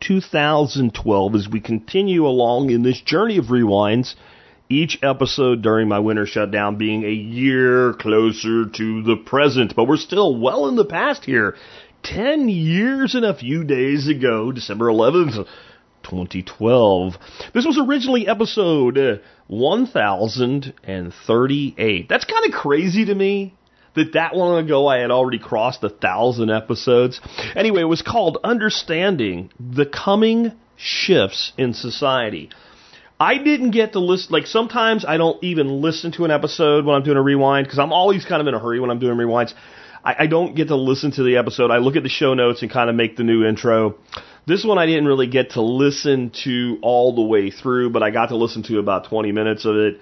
2012 as we continue along in this journey of rewinds, each episode during my winter shutdown being a year closer to the present. But we're still well in the past here. 10 years and a few days ago, December 11th, 2012. This was originally episode uh, 1038. That's kind of crazy to me that that long ago I had already crossed a thousand episodes. Anyway, it was called Understanding the Coming Shifts in Society. I didn't get to listen, like sometimes I don't even listen to an episode when I'm doing a rewind because I'm always kind of in a hurry when I'm doing rewinds. I, I don't get to listen to the episode. I look at the show notes and kind of make the new intro. This one I didn't really get to listen to all the way through, but I got to listen to about 20 minutes of it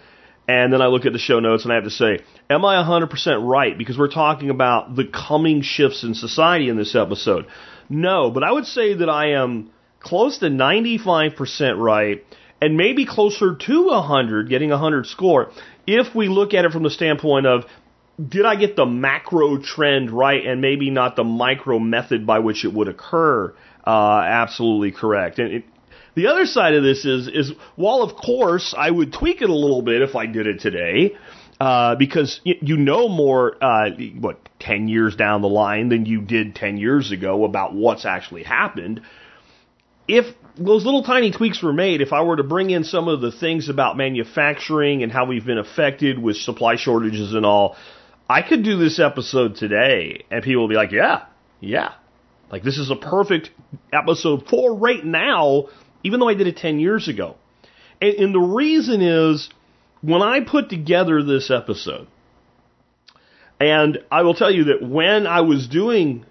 and then I look at the show notes and I have to say, am I 100% right? Because we're talking about the coming shifts in society in this episode. No, but I would say that I am close to 95% right and maybe closer to 100, getting a 100 score, if we look at it from the standpoint of did I get the macro trend right and maybe not the micro method by which it would occur? Uh, absolutely correct. And it, the other side of this is, is while of course I would tweak it a little bit if I did it today, uh, because you, you know more, uh, what, 10 years down the line than you did 10 years ago about what's actually happened. If those little tiny tweaks were made, if I were to bring in some of the things about manufacturing and how we've been affected with supply shortages and all, I could do this episode today and people will be like, yeah, yeah. Like this is a perfect episode for right now even though I did it 10 years ago. And, and the reason is when I put together this episode, and I will tell you that when I was doing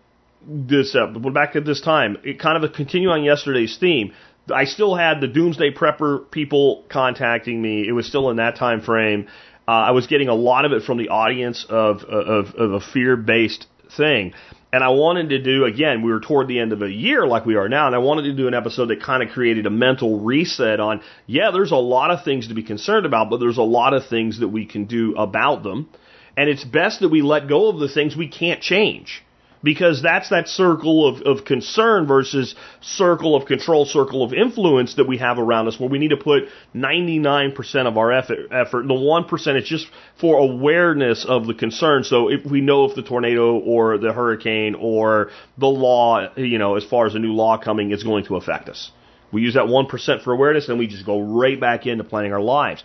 this episode, back at this time, it kind of a continue on yesterday's theme. I still had the Doomsday Prepper people contacting me. It was still in that time frame. Uh, I was getting a lot of it from the audience of of, of a fear based thing. And I wanted to do, again, we were toward the end of a year like we are now, and I wanted to do an episode that kind of created a mental reset on, yeah, there's a lot of things to be concerned about, but there's a lot of things that we can do about them. And it's best that we let go of the things we can't change because that's that circle of, of concern versus circle of control, circle of influence that we have around us where we need to put 99% of our effort, effort. The 1% is just for awareness of the concern. So if we know if the tornado or the hurricane or the law, you know, as far as a new law coming is going to affect us. We use that 1% for awareness and we just go right back into planning our lives.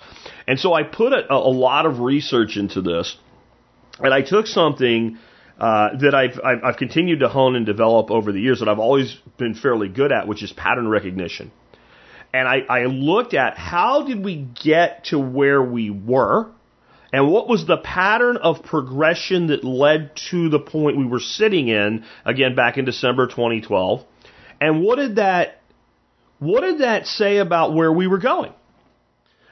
And so I put a, a lot of research into this and I took something uh, that I've, I've, I've continued to hone and develop over the years that I've always been fairly good at, which is pattern recognition. And I, I looked at how did we get to where we were, and what was the pattern of progression that led to the point we were sitting in again back in December 2012, and what did that what did that say about where we were going?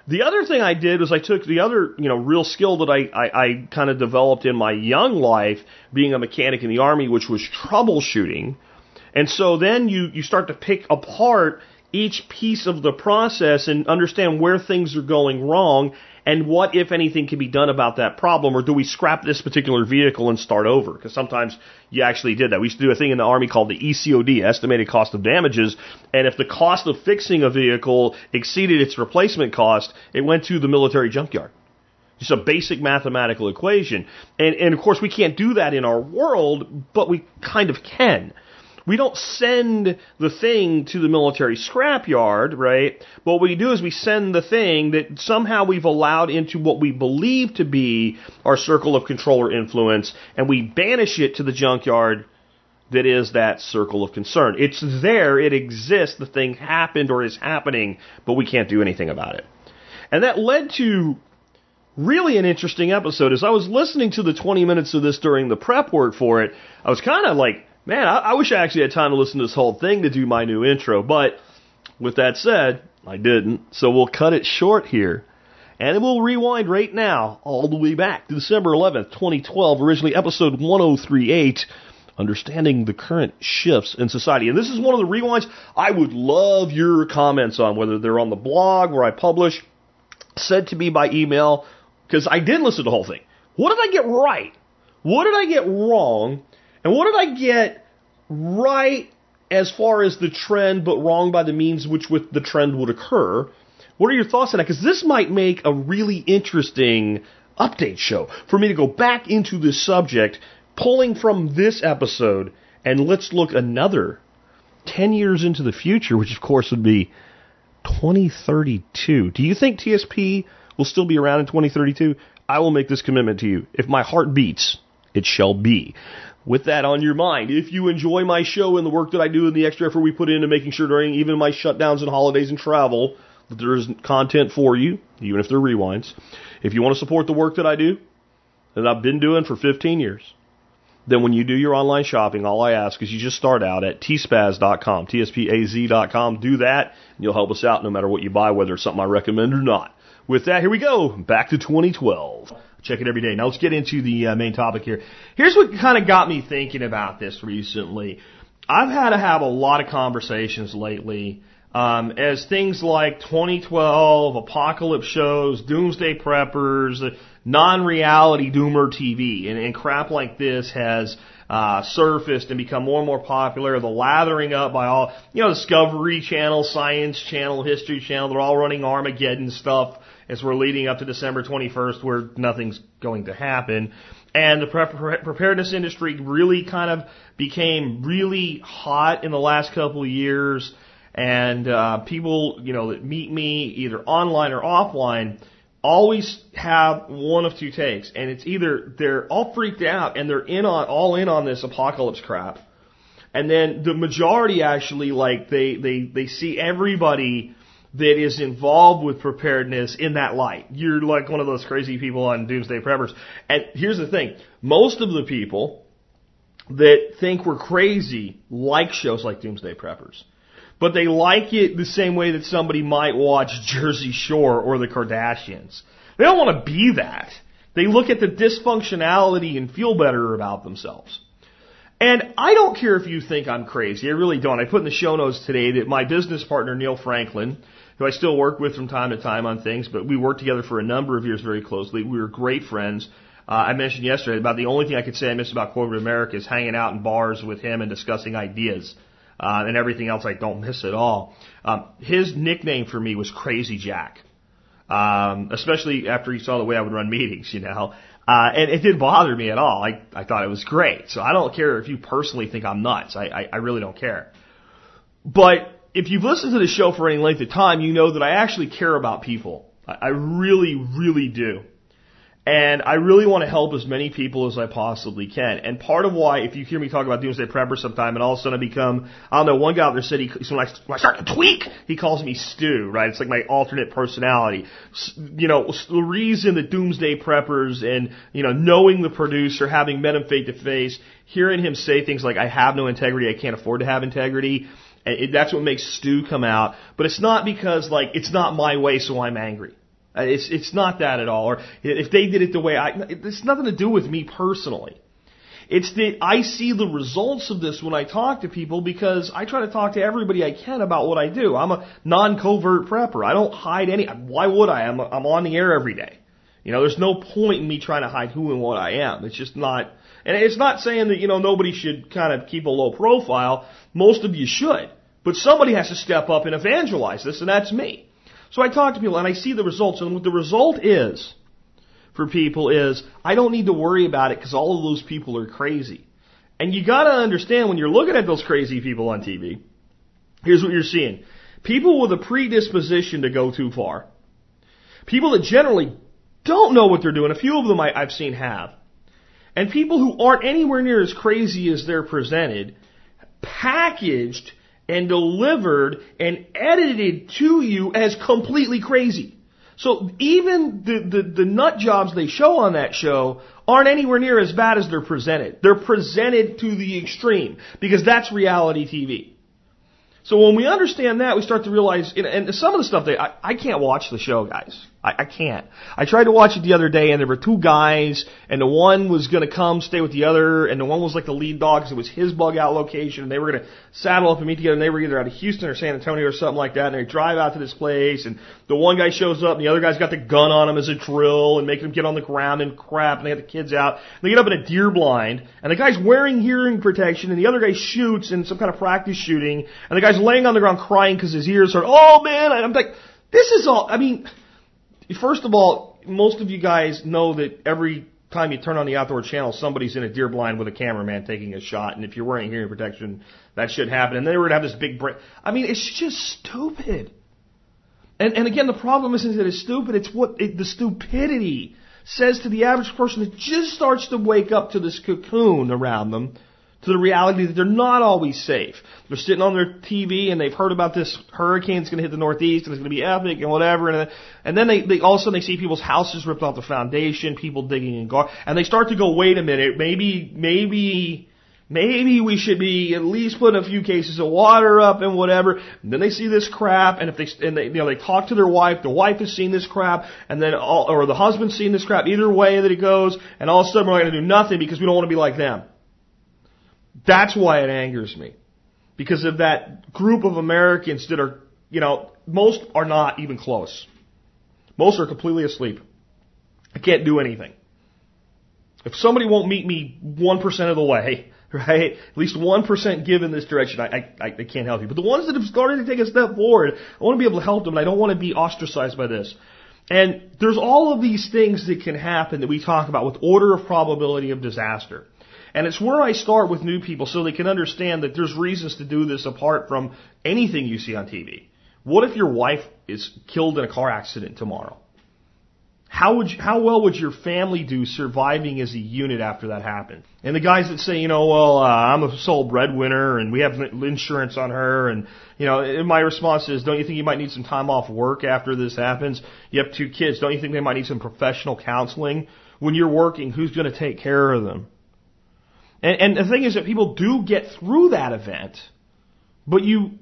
The other thing I did was I took the other, you know, real skill that I, I, I kind of developed in my young life, being a mechanic in the Army, which was troubleshooting. And so then you, you start to pick apart each piece of the process and understand where things are going wrong and what, if anything, can be done about that problem, or do we scrap this particular vehicle and start over? Because sometimes you actually did that. We used to do a thing in the Army called the ECOD, estimated cost of damages, and if the cost of fixing a vehicle exceeded its replacement cost, it went to the military junkyard. Just a basic mathematical equation. And, and of course, we can't do that in our world, but we kind of can. We don't send the thing to the military scrapyard, right? But what we do is we send the thing that somehow we've allowed into what we believe to be our circle of control or influence, and we banish it to the junkyard that is that circle of concern. It's there, it exists, the thing happened or is happening, but we can't do anything about it. And that led to really an interesting episode. As I was listening to the 20 minutes of this during the prep work for it, I was kind of like Man, I, I wish I actually had time to listen to this whole thing to do my new intro, but With that said, I didn't, so we'll cut it short here. And we'll rewind right now, all the way back to December 11th, 2012, originally episode 1038, Understanding the Current Shifts in Society. And this is one of the rewinds I would love your comments on, whether they're on the blog where I publish, sent to me by email, because I did listen to the whole thing. What did I get right? What did I get wrong? And what did I get right as far as the trend, but wrong by the means which with the trend would occur? What are your thoughts on that? Because this might make a really interesting update show for me to go back into this subject, pulling from this episode, and let's look another 10 years into the future, which of course would be 2032. Do you think TSP will still be around in 2032? I will make this commitment to you. If my heart beats, it shall be. With that on your mind, if you enjoy my show and the work that I do and the extra effort we put into making sure during even my shutdowns and holidays and travel, that there is content for you, even if they're rewinds. If you want to support the work that I do, that I've been doing for 15 years, then when you do your online shopping, all I ask is you just start out at tspaz.com, T-S-P-A-Z.com. Do that, and you'll help us out no matter what you buy, whether it's something I recommend or not. With that, here we go. Back to 2012. Check it every day. Now let's get into the uh, main topic here. Here's what kind of got me thinking about this recently. I've had to have a lot of conversations lately um, as things like 2012, apocalypse shows, doomsday preppers, non-reality doomer TV, and, and crap like this has uh, surfaced and become more and more popular. The lathering up by all, you know, Discovery Channel, Science Channel, History Channel, they're all running Armageddon stuff as we're leading up to December 21st where nothing's going to happen. And the preparedness industry really kind of became really hot in the last couple of years. And uh, people, you know, that meet me either online or offline always have one of two takes, and it's either they're all freaked out and they're in on all in on this apocalypse crap, and then the majority actually like they they they see everybody that is involved with preparedness in that light. You're like one of those crazy people on Doomsday Preppers. And here's the thing: most of the people that think we're crazy like shows like Doomsday Preppers but they like it the same way that somebody might watch Jersey Shore or the Kardashians. They don't want to be that. They look at the dysfunctionality and feel better about themselves. And I don't care if you think I'm crazy. I really don't. I put in the show notes today that my business partner, Neil Franklin, who I still work with from time to time on things, but we worked together for a number of years very closely. We were great friends. Uh, I mentioned yesterday about the only thing I could say I miss about corporate America is hanging out in bars with him and discussing ideas uh, and everything else I don't miss at all. Um, his nickname for me was Crazy Jack, um, especially after he saw the way I would run meetings, you know. Uh, and it didn't bother me at all. I, I thought it was great. So I don't care if you personally think I'm nuts. I, I, I really don't care. But if you've listened to the show for any length of time, you know that I actually care about people. I, really, really do. And I really want to help as many people as I possibly can. And part of why, if you hear me talk about Doomsday Prepper sometime, and all of a sudden I become, I don't know, one guy out there said he, so when I, when I start to tweak, he calls me Stu, right? It's like my alternate personality. You know, the reason that Doomsday Preppers and, you know, knowing the producer, having met him face to face, hearing him say things like, I have no integrity, I can't afford to have integrity, it, that's what makes Stu come out. But it's not because, like, it's not my way, so I'm angry. Uh, it's it's not that at all. Or if they did it the way I, it's nothing to do with me personally. It's that I see the results of this when I talk to people because I try to talk to everybody I can about what I do. I'm a non-covert prepper. I don't hide any. Why would I? I'm I'm on the air every day. You know, there's no point in me trying to hide who and what I am. It's just not. And it's not saying that you know nobody should kind of keep a low profile. Most of you should, but somebody has to step up and evangelize this, and that's me. So I talk to people and I see the results, and what the result is for people is I don't need to worry about it because all of those people are crazy. And you gotta understand when you're looking at those crazy people on TV, here's what you're seeing. People with a predisposition to go too far. People that generally don't know what they're doing. A few of them I, I've seen have. And people who aren't anywhere near as crazy as they're presented, packaged and delivered and edited to you as completely crazy. So even the, the, the nut jobs they show on that show aren't anywhere near as bad as they're presented. They're presented to the extreme because that's reality TV. So when we understand that, we start to realize, and and some of the stuff that I, I can't watch the show, guys. I, I can't. I tried to watch it the other day, and there were two guys, and the one was going to come stay with the other, and the one was like the lead dog because it was his bug out location, and they were going to saddle up and meet together, and they were either out of Houston or San Antonio or something like that, and they drive out to this place, and the one guy shows up, and the other guy's got the gun on him as a drill, and making him get on the ground and crap, and they have the kids out, and they get up in a deer blind, and the guy's wearing hearing protection, and the other guy shoots in some kind of practice shooting, and the guy's laying on the ground crying because his ears hurt. Oh man, I'm like, this is all. I mean First of all, most of you guys know that every time you turn on the outdoor channel, somebody's in a deer blind with a cameraman taking a shot, and if you're wearing hearing protection, that should happen. And then we're gonna have this big break. I mean, it's just stupid. And and again, the problem isn't that it's stupid; it's what it, the stupidity says to the average person that just starts to wake up to this cocoon around them to the reality that they're not always safe. They're sitting on their TV and they've heard about this hurricane that's going to hit the Northeast and it's going to be epic and whatever. And and then they, they all of a sudden they see people's houses ripped off the foundation, people digging in gar, and they start to go, wait a minute, maybe, maybe, maybe we should be at least putting a few cases of water up and whatever. And then they see this crap, and if they and they you know they talk to their wife, the wife has seen this crap, and then all, or the husband's seen this crap. Either way that it goes, and all of a sudden we're going to do nothing because we don't want to be like them. That's why it angers me. Because of that group of Americans that are, you know, most are not even close. Most are completely asleep. I can't do anything. If somebody won't meet me 1% of the way, right? At least 1% give in this direction, I, I, I can't help you. But the ones that have started to take a step forward, I want to be able to help them and I don't want to be ostracized by this. And there's all of these things that can happen that we talk about with order of probability of disaster. And it's where I start with new people so they can understand that there's reasons to do this apart from anything you see on TV. What if your wife is killed in a car accident tomorrow? How would you, how well would your family do surviving as a unit after that happened? And the guys that say, you know, well, uh, I'm a sole breadwinner and we have insurance on her, and you know, my response is, don't you think you might need some time off work after this happens? You have two kids, don't you think they might need some professional counseling? When you're working, who's going to take care of them? And, and the thing is that people do get through that event, but you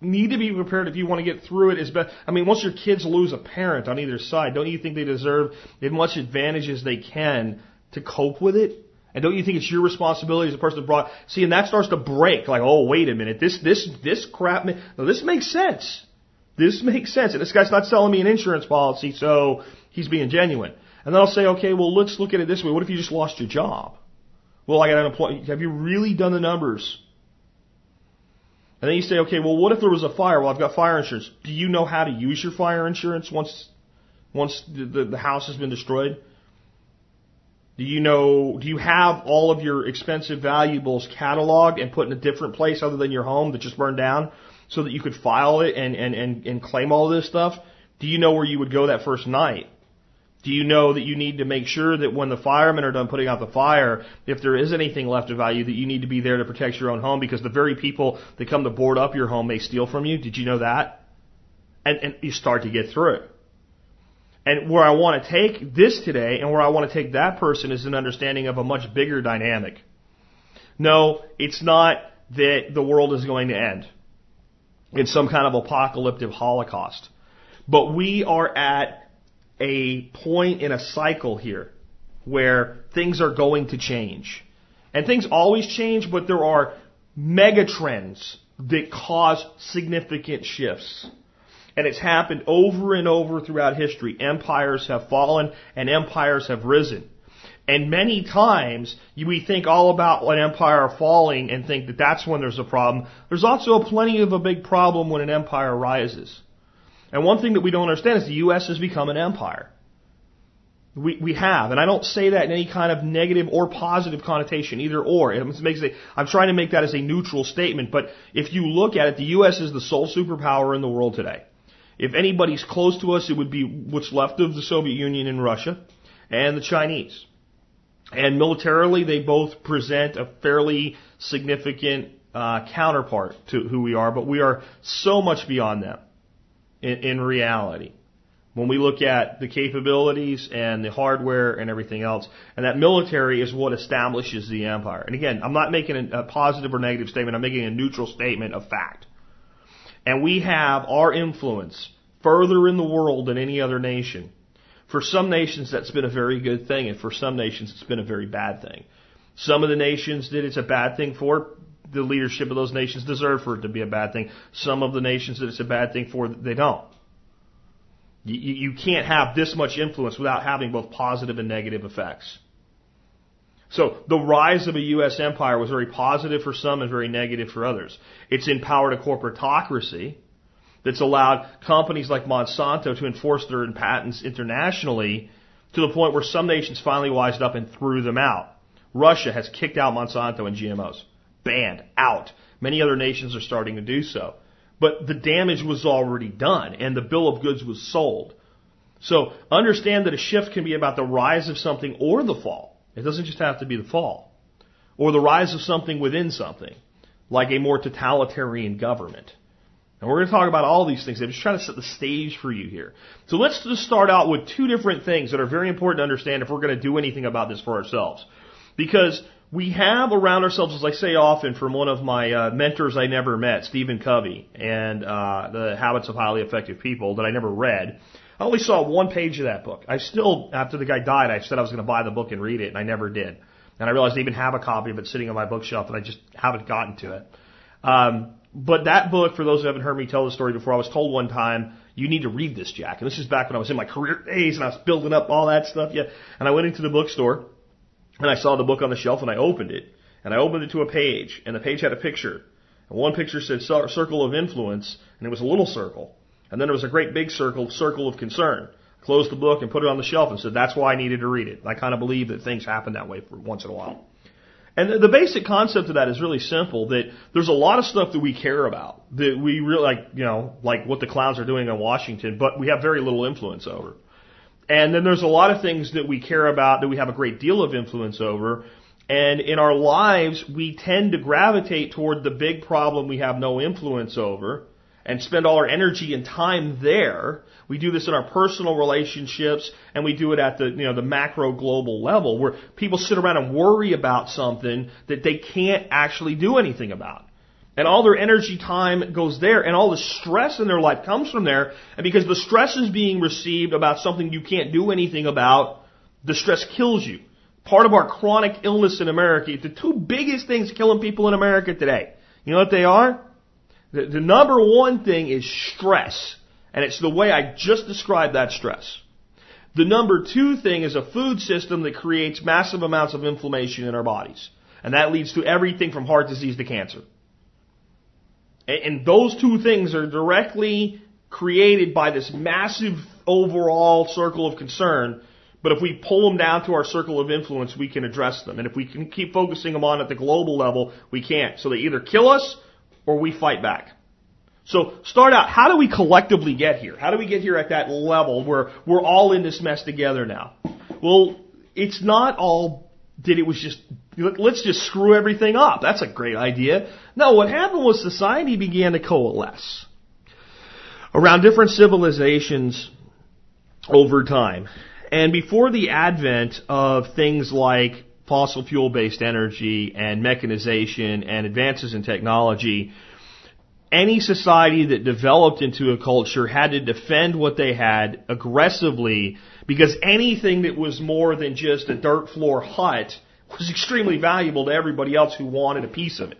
need to be prepared if you want to get through it as best. I mean, once your kids lose a parent on either side, don't you think they deserve as much advantage as they can to cope with it? And don't you think it's your responsibility as a person that brought? See, and that starts to break. Like, oh, wait a minute, this this this crap. No, this makes sense. This makes sense. And this guy's not selling me an insurance policy, so he's being genuine. And then I'll say, okay, well, let's look at it this way. What if you just lost your job? Well, I got unemployment. Have you really done the numbers? And then you say, okay, well, what if there was a fire? Well, I've got fire insurance. Do you know how to use your fire insurance once once the, the, the house has been destroyed? Do you know? Do you have all of your expensive valuables cataloged and put in a different place other than your home that just burned down, so that you could file it and and and, and claim all this stuff? Do you know where you would go that first night? Do you know that you need to make sure that when the firemen are done putting out the fire, if there is anything left of value, that you need to be there to protect your own home because the very people that come to board up your home may steal from you? Did you know that? And, and you start to get through. And where I want to take this today and where I want to take that person is an understanding of a much bigger dynamic. No, it's not that the world is going to end. It's some kind of apocalyptic holocaust. But we are at a point in a cycle here where things are going to change. And things always change, but there are megatrends that cause significant shifts. And it's happened over and over throughout history. Empires have fallen and empires have risen. And many times we think all about an empire falling and think that that's when there's a problem. There's also plenty of a big problem when an empire rises. And one thing that we don't understand is the U.S. has become an empire. We, we have, and I don't say that in any kind of negative or positive connotation, either or. It makes a, I'm trying to make that as a neutral statement, but if you look at it, the U.S. is the sole superpower in the world today. If anybody's close to us, it would be what's left of the Soviet Union and Russia and the Chinese. And militarily, they both present a fairly significant uh, counterpart to who we are, but we are so much beyond them in, in reality. When we look at the capabilities and the hardware and everything else, and that military is what establishes the empire. And again, I'm not making a, a positive or negative statement. I'm making a neutral statement of fact. and we have our influence further in the world than any other nation, for some nations that's been a very good thing, and for some nations it's been a very bad thing. Some of the nations that it's a bad thing for, the leadership of those nations deserve for it to be a bad thing. Some of the nations that it's a bad thing for, they don't. You, you can't have this much influence without having both positive and negative effects. So the rise of a U.S. empire was very positive for some and very negative for others. It's empowered a corporatocracy that's allowed companies like Monsanto to enforce their patents internationally to the point where some nations finally wised up and threw them out. Russia has kicked out Monsanto and GMOs. Banned. Out. Many other nations are starting to do so. But the damage was already done and the bill of goods was sold. So understand that a shift can be about the rise of something or the fall. It doesn't just have to be the fall. Or the rise of something within something, like a more totalitarian government. And we're going to talk about all these things. I'm just trying to set the stage for you here. So let's just start out with two different things that are very important to understand if we're going to do anything about this for ourselves. Because we have around ourselves, as I say often from one of my uh, mentors I never met, Stephen Covey, and uh, The Habits of Highly Effective People that I never read. I only saw one page of that book. I still, after the guy died, I said I was going to buy the book and read it, and I never did. And I realized I even have a copy of it sitting on my bookshelf, and I just haven't gotten to it. Um, but that book, for those who haven't heard me tell the story before, I was told one time, you need to read this, Jack. And this is back when I was in my career days and I was building up all that stuff. Yeah. And I went into the bookstore and I saw the book on the shelf and I opened it. And I opened it to a page and the page had a picture. And one picture said circle of influence and it was a little circle. And then there was a great big circle, circle of concern. I closed the book and put it on the shelf and said that's why I needed to read it. I kind of believe that things happen that way for once in a while. And the basic concept of that is really simple, that there's a lot of stuff that we care about, that we really like, you know, like what the clowns are doing in Washington, but we have very little influence over. And then there's a lot of things that we care about that we have a great deal of influence over. And in our lives, we tend to gravitate toward the big problem we have no influence over and spend all our energy and time there. We do this in our personal relationships and we do it at the, you know, the macro global level where people sit around and worry about something that they can't actually do anything about. And all their energy time goes there, and all the stress in their life comes from there. And because the stress is being received about something you can't do anything about, the stress kills you. Part of our chronic illness in America, the two biggest things killing people in America today, you know what they are? The, the number one thing is stress. And it's the way I just described that stress. The number two thing is a food system that creates massive amounts of inflammation in our bodies. And that leads to everything from heart disease to cancer. And those two things are directly created by this massive overall circle of concern. But if we pull them down to our circle of influence, we can address them. And if we can keep focusing them on at the global level, we can't. So they either kill us or we fight back. So start out, how do we collectively get here? How do we get here at that level where we're all in this mess together now? Well, it's not all did it was just let's just screw everything up. That's a great idea. No, what happened was society began to coalesce around different civilizations over time. And before the advent of things like fossil fuel based energy and mechanization and advances in technology, any society that developed into a culture had to defend what they had aggressively because anything that was more than just a dirt floor hut was extremely valuable to everybody else who wanted a piece of it.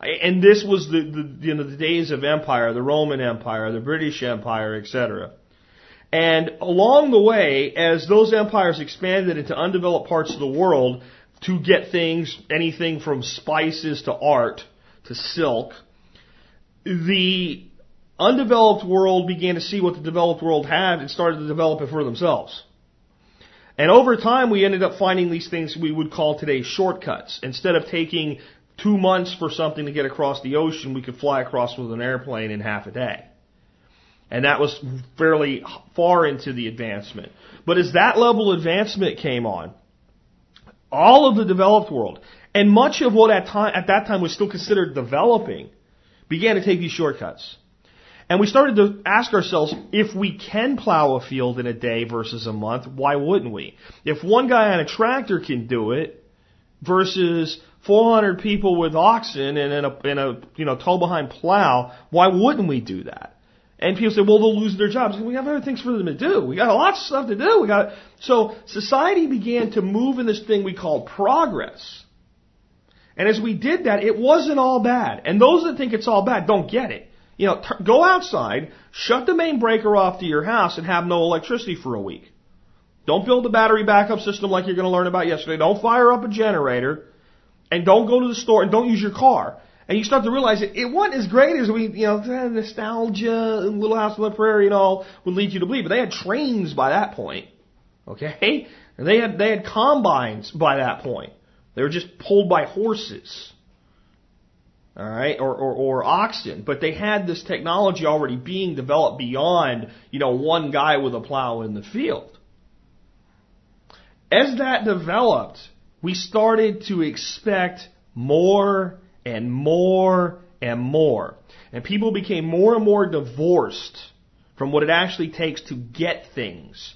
And this was the, the you know the days of empire, the Roman Empire, the British Empire, etc. And along the way, as those empires expanded into undeveloped parts of the world to get things, anything from spices to art to silk, the undeveloped world began to see what the developed world had and started to develop it for themselves. And over time, we ended up finding these things we would call today shortcuts. Instead of taking two months for something to get across the ocean, we could fly across with an airplane in half a day. And that was fairly far into the advancement. But as that level of advancement came on, all of the developed world, and much of what at, time, at that time was still considered developing, began to take these shortcuts. And we started to ask ourselves, if we can plow a field in a day versus a month, why wouldn't we? If one guy on a tractor can do it versus 400 people with oxen and in a, in a you know tow behind plow, why wouldn't we do that? And people say, well, they'll lose their jobs. We have other things for them to do. We got a lot of stuff to do. We got so society began to move in this thing we call progress. And as we did that, it wasn't all bad. And those that think it's all bad don't get it. You know, t- go outside, shut the main breaker off to your house, and have no electricity for a week. Don't build a battery backup system like you're going to learn about yesterday. Don't fire up a generator, and don't go to the store and don't use your car. And you start to realize it, it wasn't as great as we, you know, uh, nostalgia, Little House on the Prairie and all would lead you to believe. But they had trains by that point. Okay? And they had, they had combines by that point. They were just pulled by horses. Alright? Or, or, or oxen. But they had this technology already being developed beyond, you know, one guy with a plow in the field. As that developed, we started to expect more and more and more. And people became more and more divorced from what it actually takes to get things.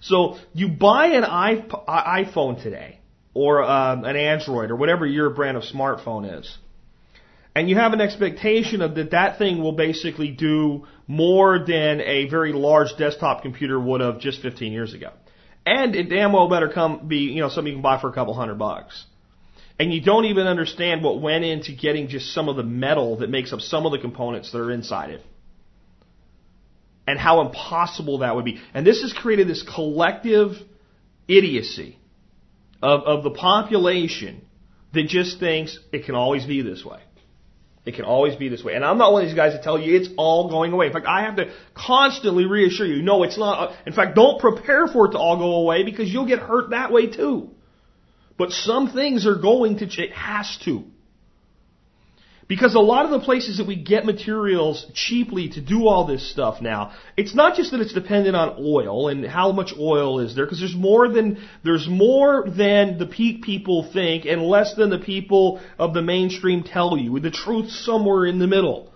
So you buy an iPhone today, or um, an Android, or whatever your brand of smartphone is, and you have an expectation of that that thing will basically do more than a very large desktop computer would have just 15 years ago. And it damn well better come be, you know, something you can buy for a couple hundred bucks and you don't even understand what went into getting just some of the metal that makes up some of the components that are inside it. And how impossible that would be. And this has created this collective idiocy of, of the population that just thinks it can always be this way. It can always be this way. And I'm not one of these guys that tell you it's all going away. In fact, I have to constantly reassure you, no, it's not. In fact, don't prepare for it to all go away because you'll get hurt that way too. But some things are going to, it has to. Because a lot of the places that we get materials cheaply to do all this stuff now, it's not just that it's dependent on oil and how much oil is there, because there's more than, there's more than the peak people think and less than the people of the mainstream tell you. The truth's somewhere in the middle.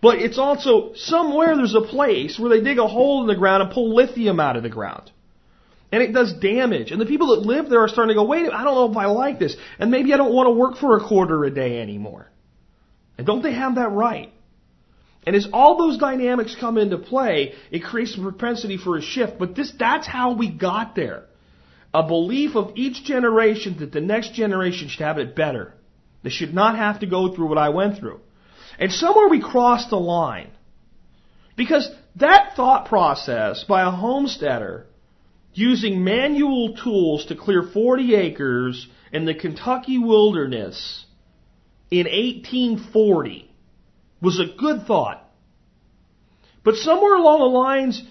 But it's also somewhere there's a place where they dig a hole in the ground and pull lithium out of the ground. And it does damage. And the people that live there are starting to go, wait, I don't know if I like this. And maybe I don't want to work for a quarter a day anymore. And don't they have that right? And as all those dynamics come into play, it creates a propensity for a shift. But this, that's how we got there. A belief of each generation that the next generation should have it better. They should not have to go through what I went through. And somewhere we crossed the line. Because that thought process by a homesteader using manual tools to clear 40 acres in the Kentucky wilderness in 1840 was a good thought. But somewhere along the lines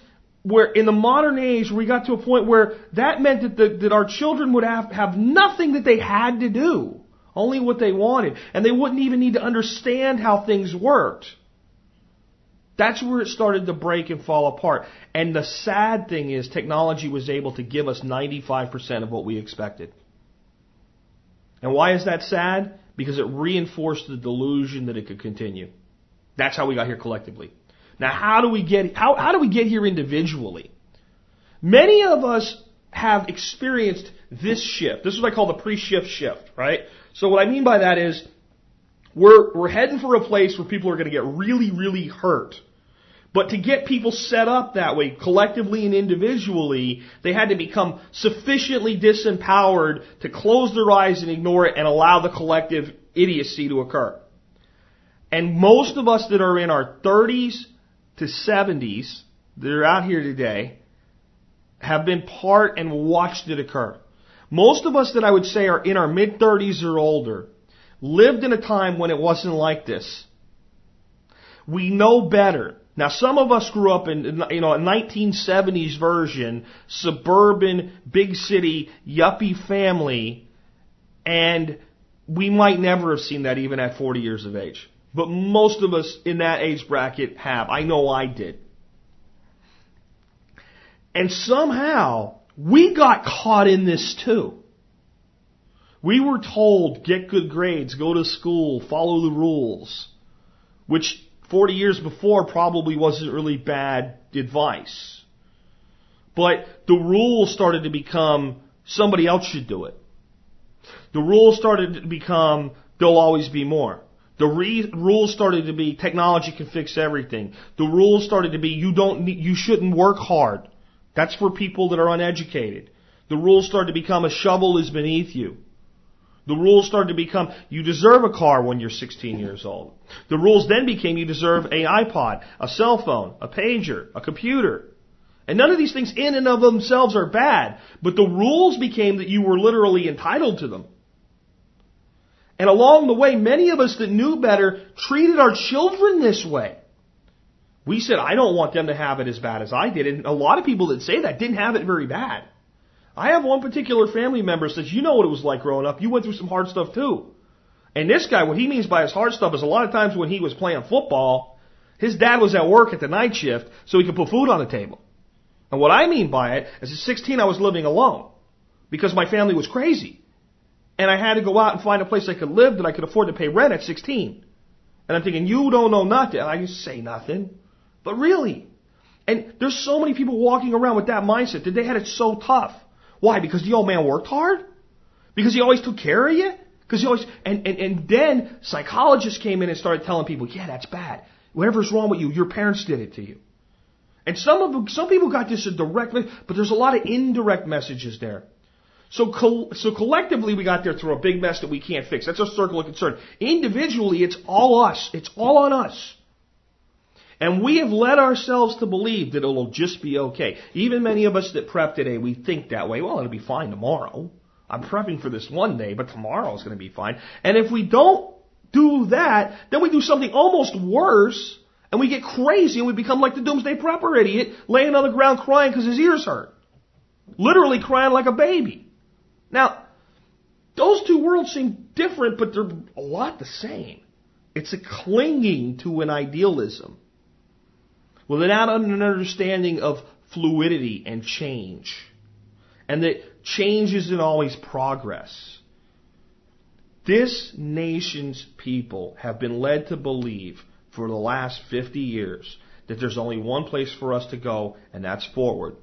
where in the modern age we got to a point where that meant that, the, that our children would have, have nothing that they had to do, only what they wanted, and they wouldn't even need to understand how things worked. That's where it started to break and fall apart. And the sad thing is, technology was able to give us 95% of what we expected. And why is that sad? Because it reinforced the delusion that it could continue. That's how we got here collectively. Now, how do we get how, how do we get here individually? Many of us have experienced this shift. This is what I call the pre-shift shift, right? So what I mean by that is we're, we're heading for a place where people are going to get really, really hurt. But to get people set up that way, collectively and individually, they had to become sufficiently disempowered to close their eyes and ignore it and allow the collective idiocy to occur. And most of us that are in our 30s to 70s, that are out here today, have been part and watched it occur. Most of us that I would say are in our mid 30s or older lived in a time when it wasn't like this. We know better. Now, some of us grew up in, you know, a 1970s version, suburban, big city, yuppie family, and we might never have seen that even at 40 years of age. But most of us in that age bracket have. I know I did. And somehow, we got caught in this too. We were told, get good grades, go to school, follow the rules, which 40 years before probably wasn't really bad advice. But the rules started to become somebody else should do it. The rules started to become, there'll always be more. The re- rules started to be, technology can fix everything. The rules started to be, you don't need, you shouldn't work hard. That's for people that are uneducated. The rules started to become, a shovel is beneath you. The rules started to become, you deserve a car when you're 16 years old. The rules then became, you deserve an iPod, a cell phone, a pager, a computer. And none of these things in and of themselves are bad, but the rules became that you were literally entitled to them. And along the way, many of us that knew better treated our children this way. We said, I don't want them to have it as bad as I did. And a lot of people that say that didn't have it very bad. I have one particular family member says, you know what it was like growing up. You went through some hard stuff too. And this guy, what he means by his hard stuff is a lot of times when he was playing football, his dad was at work at the night shift so he could put food on the table. And what I mean by it is at 16 I was living alone because my family was crazy. And I had to go out and find a place I could live that I could afford to pay rent at 16. And I'm thinking, you don't know nothing. And I just say nothing. But really. And there's so many people walking around with that mindset that they had it so tough. Why? Because the old man worked hard? Because he always took care of you? Because he always, and, and, and then psychologists came in and started telling people, yeah, that's bad. Whatever's wrong with you, your parents did it to you. And some of them, some people got this a direct, but there's a lot of indirect messages there. So, so collectively we got there through a big mess that we can't fix. That's our circle of concern. Individually, it's all us. It's all on us. And we have led ourselves to believe that it'll just be okay. Even many of us that prep today, we think that way. Well, it'll be fine tomorrow. I'm prepping for this one day, but tomorrow is going to be fine. And if we don't do that, then we do something almost worse, and we get crazy and we become like the doomsday prepper idiot, laying on the ground crying because his ears hurt. Literally crying like a baby. Now, those two worlds seem different, but they're a lot the same. It's a clinging to an idealism without an understanding of fluidity and change. And that change isn't always progress. This nation's people have been led to believe for the last 50 years that there's only one place for us to go, and that's forward.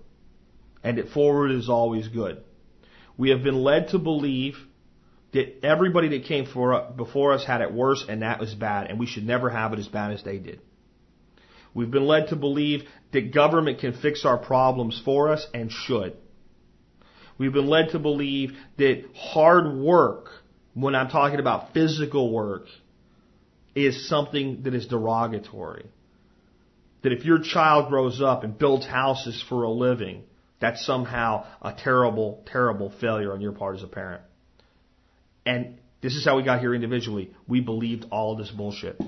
And that forward is always good. We have been led to believe that everybody that came for, before us had it worse and that was bad, and we should never have it as bad as they did. We've been led to believe that government can fix our problems for us and should. We've been led to believe that hard work, when I'm talking about physical work, is something that is derogatory. That if your child grows up and builds houses for a living, that's somehow a terrible, terrible failure on your part as a parent. And this is how we got here individually. We believed all of this bullshit.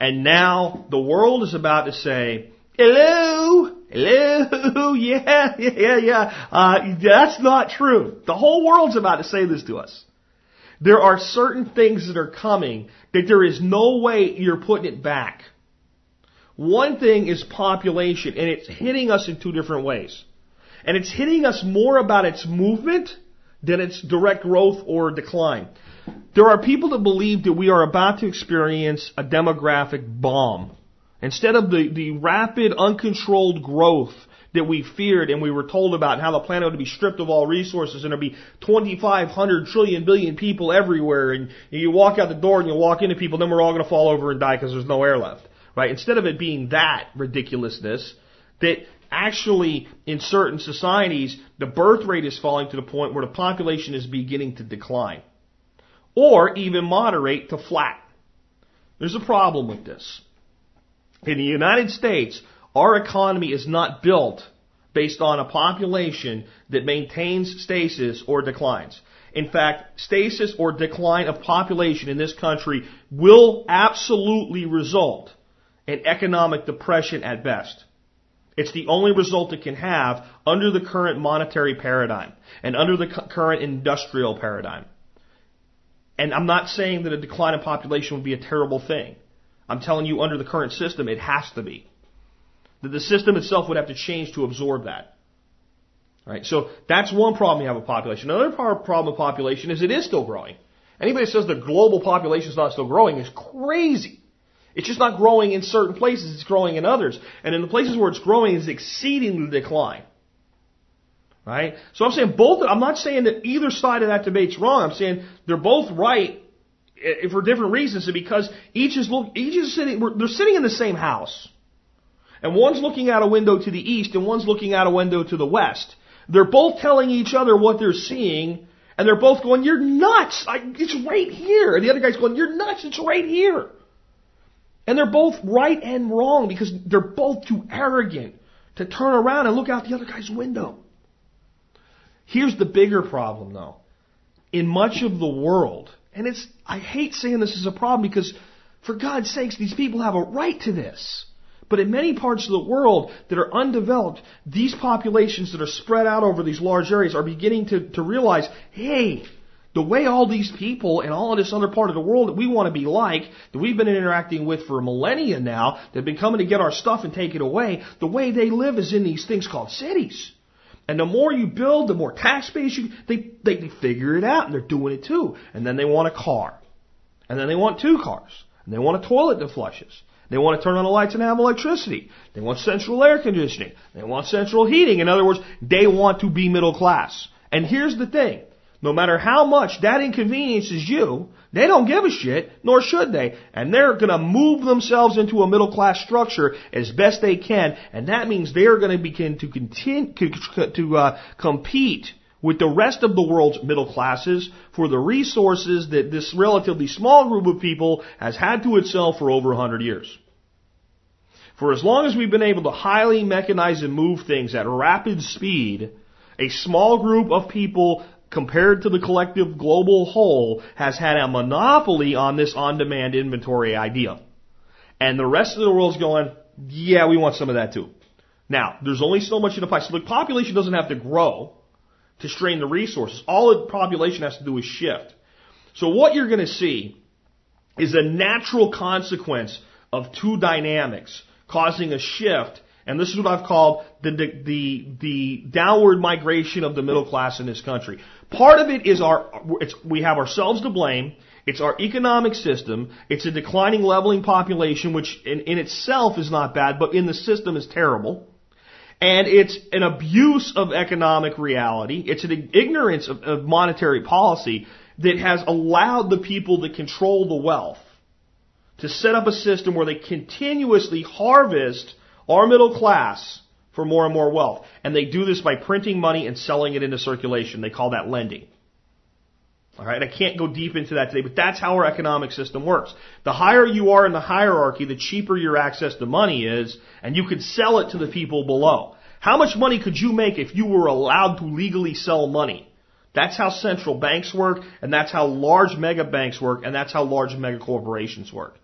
And now the world is about to say, hello, hello, yeah, yeah, yeah. Uh, that's not true. The whole world's about to say this to us. There are certain things that are coming that there is no way you're putting it back. One thing is population, and it's hitting us in two different ways. And it's hitting us more about its movement than its direct growth or decline. There are people that believe that we are about to experience a demographic bomb. Instead of the, the rapid, uncontrolled growth that we feared and we were told about how the planet would be stripped of all resources and there'd be 2,500 trillion billion people everywhere and you walk out the door and you walk into people, then we're all going to fall over and die because there's no air left. Right? Instead of it being that ridiculousness, that actually in certain societies, the birth rate is falling to the point where the population is beginning to decline. Or even moderate to flat. There's a problem with this. In the United States, our economy is not built based on a population that maintains stasis or declines. In fact, stasis or decline of population in this country will absolutely result in economic depression at best. It's the only result it can have under the current monetary paradigm and under the current industrial paradigm. And I'm not saying that a decline in population would be a terrible thing. I'm telling you under the current system it has to be. That the system itself would have to change to absorb that. Right? So that's one problem you have with population. Another problem with population is it is still growing. Anybody that says the global population is not still growing is crazy. It's just not growing in certain places, it's growing in others. And in the places where it's growing, it's exceeding the decline. Right? So I'm saying both, I'm not saying that either side of that debate's wrong. I'm saying they're both right eh, for different reasons because each is look, each is sitting, they're sitting in the same house. And one's looking out a window to the east and one's looking out a window to the west. They're both telling each other what they're seeing and they're both going, you're nuts! I, it's right here! And the other guy's going, you're nuts! It's right here! And they're both right and wrong because they're both too arrogant to turn around and look out the other guy's window. Here's the bigger problem though. In much of the world, and it's, I hate saying this is a problem because for God's sakes, these people have a right to this. But in many parts of the world that are undeveloped, these populations that are spread out over these large areas are beginning to, to realize, hey, the way all these people and all of this other part of the world that we want to be like, that we've been interacting with for millennia now, that have been coming to get our stuff and take it away, the way they live is in these things called cities. And the more you build, the more tax base you, they, they, figure it out and they're doing it too. And then they want a car. And then they want two cars. And they want a toilet that flushes. They want to turn on the lights and have electricity. They want central air conditioning. They want central heating. In other words, they want to be middle class. And here's the thing. No matter how much that inconveniences you, they don't give a shit, nor should they. And they're gonna move themselves into a middle class structure as best they can, and that means they're gonna begin to continue, to, uh, compete with the rest of the world's middle classes for the resources that this relatively small group of people has had to itself for over a hundred years. For as long as we've been able to highly mechanize and move things at rapid speed, a small group of people compared to the collective global whole, has had a monopoly on this on-demand inventory idea. And the rest of the world's going, yeah, we want some of that too. Now, there's only so much in the pie. So the population doesn't have to grow to strain the resources. All the population has to do is shift. So what you're going to see is a natural consequence of two dynamics causing a shift and this is what I've called the, the, the, the, downward migration of the middle class in this country. Part of it is our, it's, we have ourselves to blame. It's our economic system. It's a declining leveling population, which in, in itself is not bad, but in the system is terrible. And it's an abuse of economic reality. It's an ignorance of, of monetary policy that has allowed the people that control the wealth to set up a system where they continuously harvest our middle class for more and more wealth. And they do this by printing money and selling it into circulation. They call that lending. Alright, I can't go deep into that today, but that's how our economic system works. The higher you are in the hierarchy, the cheaper your access to money is, and you could sell it to the people below. How much money could you make if you were allowed to legally sell money? That's how central banks work, and that's how large mega banks work, and that's how large mega corporations work.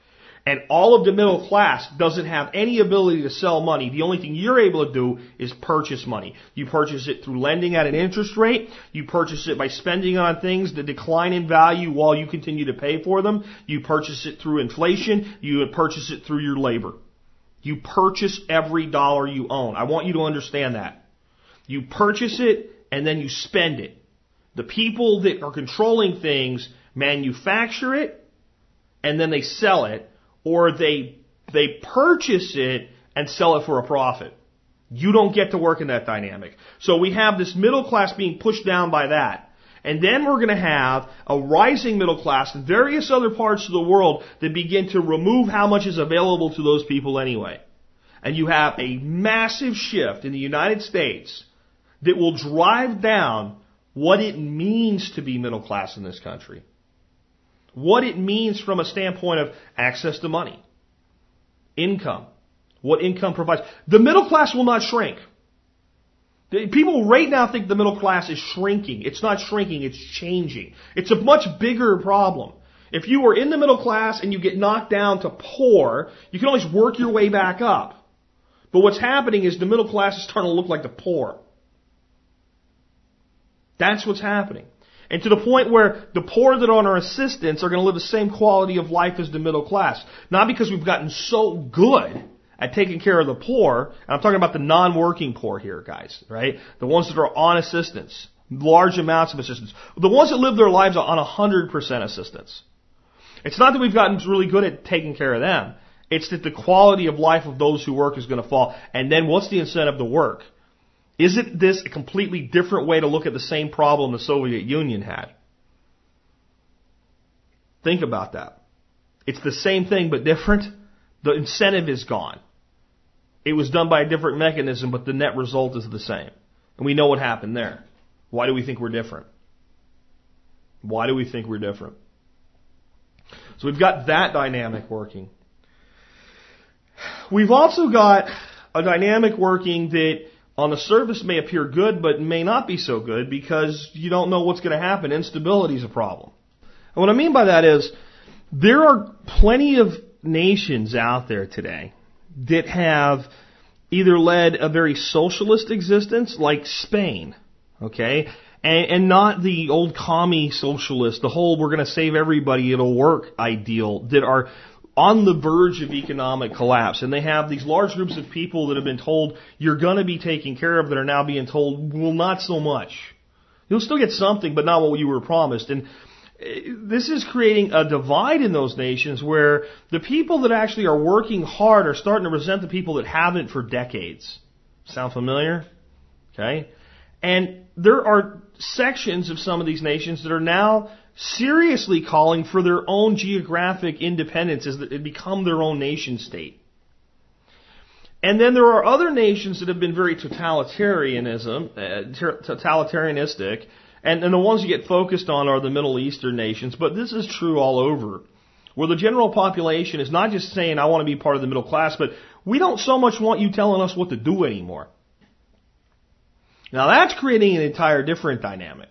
And all of the middle class doesn't have any ability to sell money. The only thing you're able to do is purchase money. You purchase it through lending at an interest rate. You purchase it by spending on things that decline in value while you continue to pay for them. You purchase it through inflation. You purchase it through your labor. You purchase every dollar you own. I want you to understand that. You purchase it and then you spend it. The people that are controlling things manufacture it and then they sell it or they they purchase it and sell it for a profit. You don't get to work in that dynamic. So we have this middle class being pushed down by that. And then we're going to have a rising middle class in various other parts of the world that begin to remove how much is available to those people anyway. And you have a massive shift in the United States that will drive down what it means to be middle class in this country what it means from a standpoint of access to money, income, what income provides. The middle class will not shrink. People right now think the middle class is shrinking. It's not shrinking, it's changing. It's a much bigger problem. If you are in the middle class and you get knocked down to poor, you can always work your way back up. But what's happening is the middle class is starting to look like the poor. That's what's happening. And to the point where the poor that are on our assistance are going to live the same quality of life as the middle class. Not because we've gotten so good at taking care of the poor, and I'm talking about the non-working poor here, guys, right? The ones that are on assistance. Large amounts of assistance. The ones that live their lives on 100% assistance. It's not that we've gotten really good at taking care of them. It's that the quality of life of those who work is going to fall. And then what's the incentive to work? Isn't this a completely different way to look at the same problem the Soviet Union had? Think about that. It's the same thing but different. The incentive is gone. It was done by a different mechanism, but the net result is the same. And we know what happened there. Why do we think we're different? Why do we think we're different? So we've got that dynamic working. We've also got a dynamic working that on the surface may appear good, but may not be so good because you don't know what's going to happen. Instability is a problem. And what I mean by that is there are plenty of nations out there today that have either led a very socialist existence, like Spain, okay, and, and not the old commie socialist, the whole we're going to save everybody, it'll work ideal, that are on the verge of economic collapse. And they have these large groups of people that have been told you're going to be taken care of that are now being told, well, not so much. You'll still get something, but not what you were promised. And eh, this is creating a divide in those nations where the people that actually are working hard are starting to resent the people that haven't for decades. Sound familiar? Okay? And there are sections of some of these nations that are now seriously calling for their own geographic independence as they become their own nation state. And then there are other nations that have been very totalitarianism, uh, totalitarianistic, and, and the ones you get focused on are the Middle Eastern nations, but this is true all over. Where the general population is not just saying, I want to be part of the middle class, but we don't so much want you telling us what to do anymore. Now that's creating an entire different dynamic.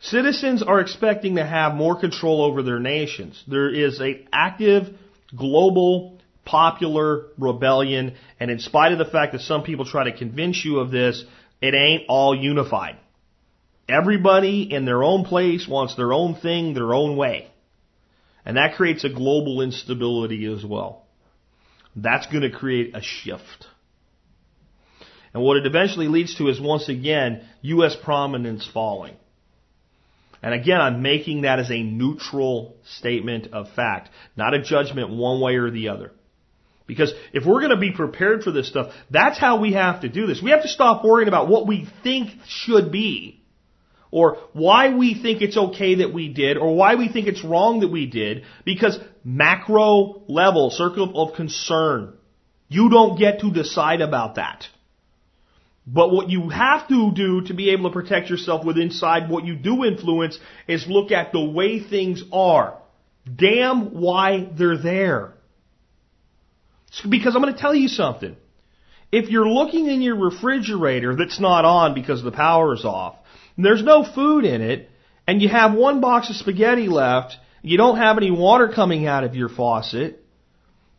Citizens are expecting to have more control over their nations. There is an active global popular rebellion, and in spite of the fact that some people try to convince you of this, it ain't all unified. Everybody in their own place wants their own thing, their own way. And that creates a global instability as well. That's going to create a shift. And what it eventually leads to is once again, U.S. prominence falling. And again, I'm making that as a neutral statement of fact, not a judgment one way or the other. Because if we're going to be prepared for this stuff, that's how we have to do this. We have to stop worrying about what we think should be, or why we think it's okay that we did, or why we think it's wrong that we did, because macro level, circle of concern, you don't get to decide about that. But what you have to do to be able to protect yourself with inside what you do influence is look at the way things are. Damn why they're there. Because I'm going to tell you something. If you're looking in your refrigerator that's not on because the power is off, there's no food in it, and you have one box of spaghetti left, you don't have any water coming out of your faucet,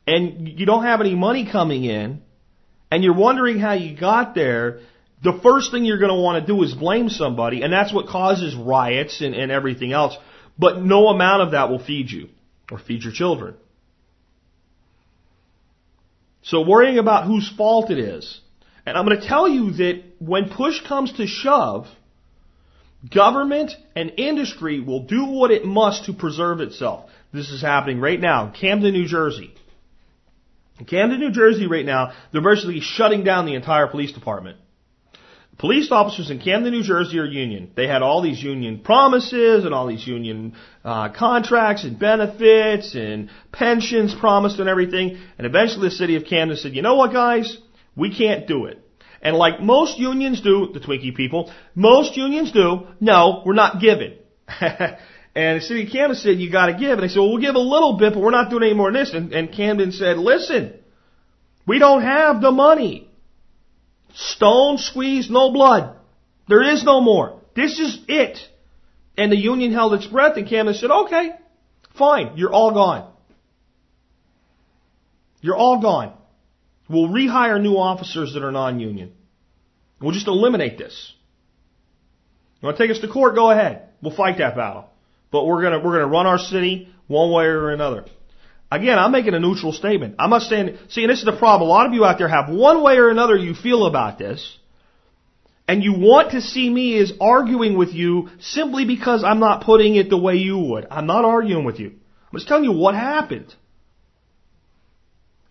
and you don't have any money coming in, and you're wondering how you got there, the first thing you're going to want to do is blame somebody, and that's what causes riots and, and everything else. But no amount of that will feed you or feed your children. So worrying about whose fault it is. And I'm going to tell you that when push comes to shove, government and industry will do what it must to preserve itself. This is happening right now Camden, New Jersey. In Camden, New Jersey right now, they're virtually shutting down the entire police department. Police officers in Camden, New Jersey are union. They had all these union promises and all these union uh, contracts and benefits and pensions promised and everything. And eventually the city of Camden said, you know what guys? We can't do it. And like most unions do, the Twinkie people, most unions do, no, we're not giving. and the city of Camden said, you gotta give. And they said, well, we'll give a little bit, but we're not doing any more than this. And, and Camden said, listen, we don't have the money. Stone squeezed, no blood. There is no more. This is it. And the union held its breath and Camden said, okay, fine, you're all gone. You're all gone. We'll rehire new officers that are non-union. We'll just eliminate this. You want to take us to court? Go ahead. We'll fight that battle. But we're gonna, we're gonna run our city one way or another. Again, I'm making a neutral statement. I'm not saying, see, and this is the problem. A lot of you out there have one way or another you feel about this, and you want to see me as arguing with you simply because I'm not putting it the way you would. I'm not arguing with you. I'm just telling you what happened.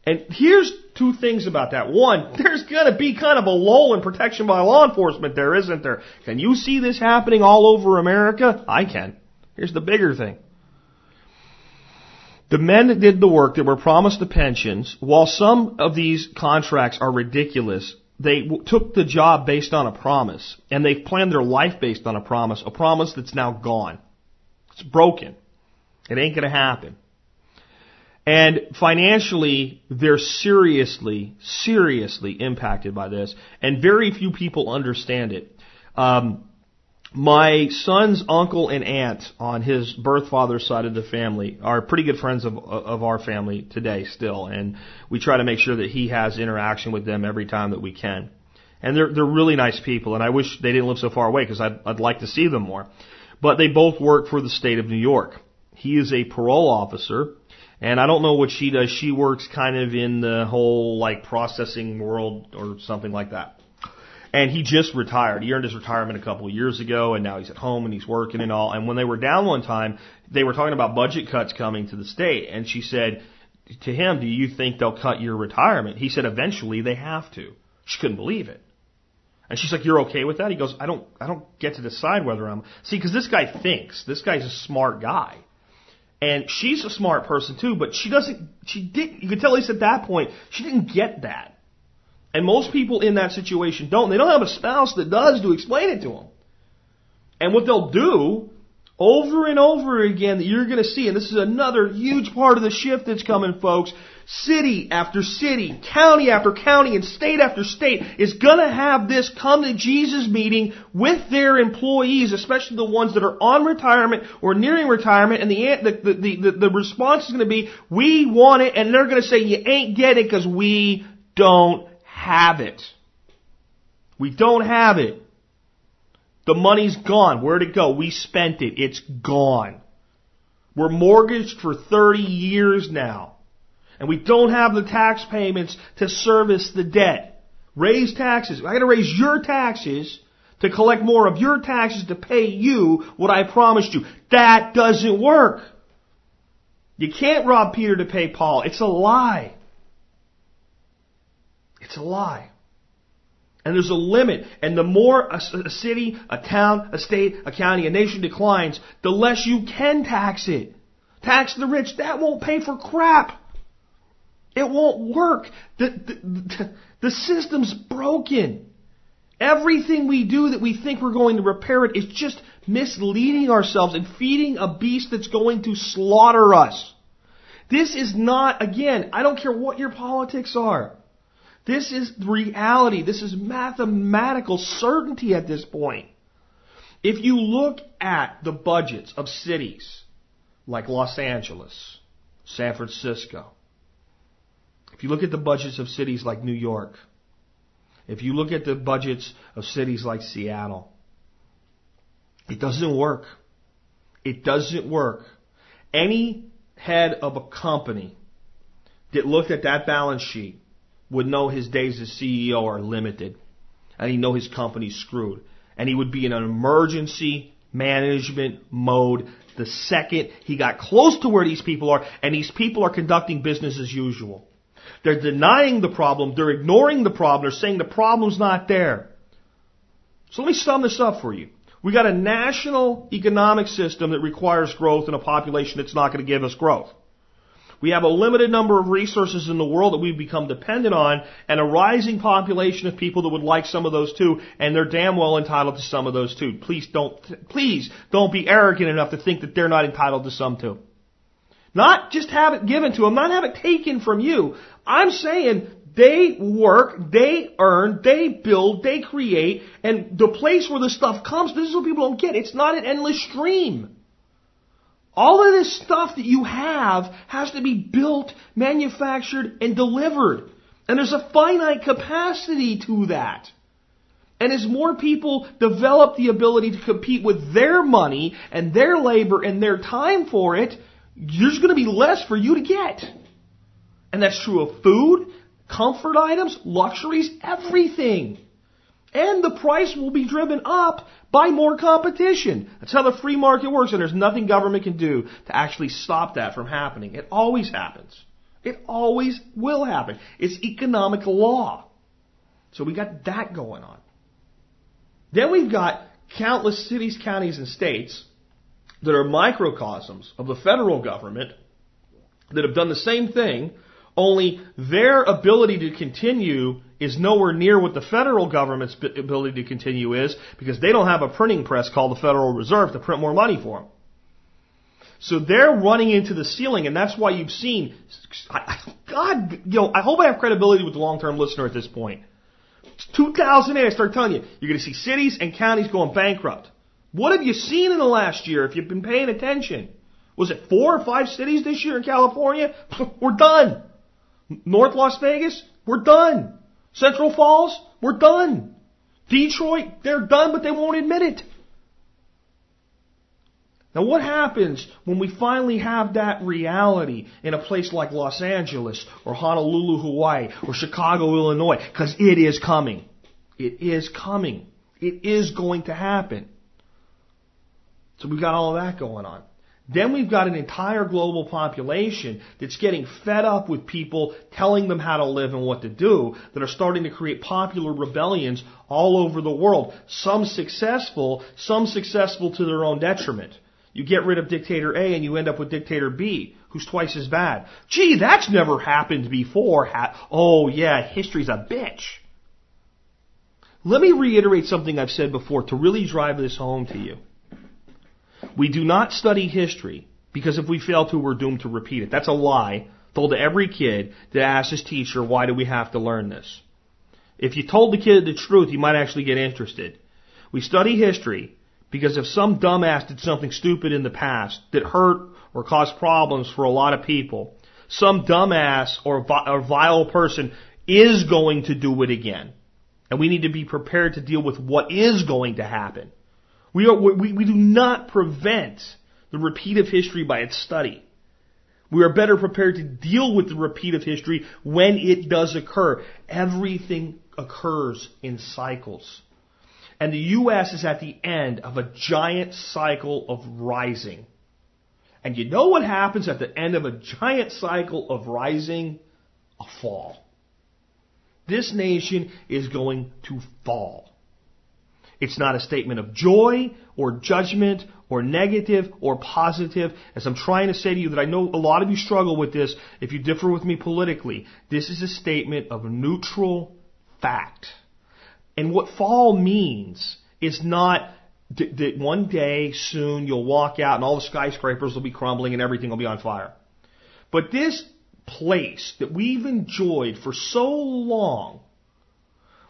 And here's two things about that. One, there's going to be kind of a lull in protection by law enforcement there, isn't there? Can you see this happening all over America? I can. Here's the bigger thing. The men that did the work that were promised the pensions, while some of these contracts are ridiculous, they w- took the job based on a promise, and they've planned their life based on a promise, a promise that's now gone. It's broken. It ain't gonna happen. And financially, they're seriously, seriously impacted by this, and very few people understand it. Um, my son's uncle and aunt on his birth father's side of the family are pretty good friends of of our family today still, and we try to make sure that he has interaction with them every time that we can. And they're they're really nice people, and I wish they didn't live so far away because I'd I'd like to see them more. But they both work for the state of New York. He is a parole officer, and I don't know what she does. She works kind of in the whole like processing world or something like that. And he just retired. He earned his retirement a couple of years ago, and now he's at home and he's working and all. And when they were down one time, they were talking about budget cuts coming to the state, and she said to him, "Do you think they'll cut your retirement?" He said, "Eventually they have to." She couldn't believe it. And she's like, "You're okay with that?" He goes, "I don't, I don't get to decide whether I'm see because this guy thinks this guy's a smart guy, and she's a smart person too, but she doesn't. She did. You could tell at least at that point she didn't get that. And most people in that situation don't. They don't have a spouse that does to explain it to them. And what they'll do over and over again that you're going to see, and this is another huge part of the shift that's coming, folks. City after city, county after county, and state after state is going to have this come to Jesus meeting with their employees, especially the ones that are on retirement or nearing retirement, and the, the, the, the, the response is going to be, we want it, and they're going to say, you ain't getting it because we don't have it. We don't have it. The money's gone. Where'd it go? We spent it. It's gone. We're mortgaged for 30 years now. And we don't have the tax payments to service the debt. Raise taxes. I gotta raise your taxes to collect more of your taxes to pay you what I promised you. That doesn't work. You can't rob Peter to pay Paul. It's a lie. It's a lie. And there's a limit. And the more a, a, city, a town, a state, a county, a nation declines, the less you can tax it. Tax the rich. That won't pay for crap. It won't work. The, the, the, the system's broken. Everything we do that we think we're going to repair it is just misleading ourselves and feeding a beast that's going to slaughter us. This is not, again, I don't care what your politics are. This is reality. This is mathematical certainty at this point. If you look at the budgets of cities like Los Angeles, San Francisco, if you look at the budgets of cities like New York, if you look at the budgets of cities like Seattle, it doesn't work. It doesn't work. Any head of a company that looked at that balance sheet would know his days as CEO are limited. And he'd know his company's screwed. And he would be in an emergency management mode the second he got close to where these people are, and these people are conducting business as usual. They're denying the problem, they're ignoring the problem, they're saying the problem's not there. So let me sum this up for you. We got a national economic system that requires growth and a population that's not going to give us growth. We have a limited number of resources in the world that we've become dependent on and a rising population of people that would like some of those too, and they're damn well entitled to some of those too. Please don't, please don't be arrogant enough to think that they're not entitled to some too. Not just have it given to them, not have it taken from you. I'm saying they work, they earn, they build, they create, and the place where the stuff comes, this is what people don't get. It's not an endless stream. All of this stuff that you have has to be built, manufactured, and delivered. And there's a finite capacity to that. And as more people develop the ability to compete with their money and their labor and their time for it, there's going to be less for you to get. And that's true of food, comfort items, luxuries, everything. And the price will be driven up by more competition. That's how the free market works, and there's nothing government can do to actually stop that from happening. It always happens. It always will happen. It's economic law. So we got that going on. Then we've got countless cities, counties, and states that are microcosms of the federal government that have done the same thing, only their ability to continue is nowhere near what the federal government's ability to continue is because they don't have a printing press called the Federal Reserve to print more money for them. So they're running into the ceiling, and that's why you've seen, God, you know, I hope I have credibility with the long-term listener at this point. 2008, I start telling you, you're going to see cities and counties going bankrupt. What have you seen in the last year if you've been paying attention? Was it four or five cities this year in California? We're done. North Las Vegas? We're done. Central Falls? We're done. Detroit? They're done, but they won't admit it. Now, what happens when we finally have that reality in a place like Los Angeles or Honolulu, Hawaii or Chicago, Illinois? Because it is coming. It is coming. It is going to happen. So we've got all that going on. Then we've got an entire global population that's getting fed up with people telling them how to live and what to do, that are starting to create popular rebellions all over the world. Some successful, some successful to their own detriment. You get rid of dictator A and you end up with dictator B, who's twice as bad. Gee, that's never happened before. oh yeah, history's a bitch. Let me reiterate something I've said before to really drive this home to you. We do not study history because if we fail to, we're doomed to repeat it. That's a lie told to every kid that asks his teacher, why do we have to learn this? If you told the kid the truth, he might actually get interested. We study history because if some dumbass did something stupid in the past that hurt or caused problems for a lot of people, some dumbass or, or vile person is going to do it again. And we need to be prepared to deal with what is going to happen. We, are, we, we do not prevent the repeat of history by its study. We are better prepared to deal with the repeat of history when it does occur. Everything occurs in cycles. And the U.S. is at the end of a giant cycle of rising. And you know what happens at the end of a giant cycle of rising? A fall. This nation is going to fall. It's not a statement of joy or judgment or negative or positive. As I'm trying to say to you that I know a lot of you struggle with this if you differ with me politically. This is a statement of neutral fact. And what fall means is not that one day soon you'll walk out and all the skyscrapers will be crumbling and everything will be on fire. But this place that we've enjoyed for so long,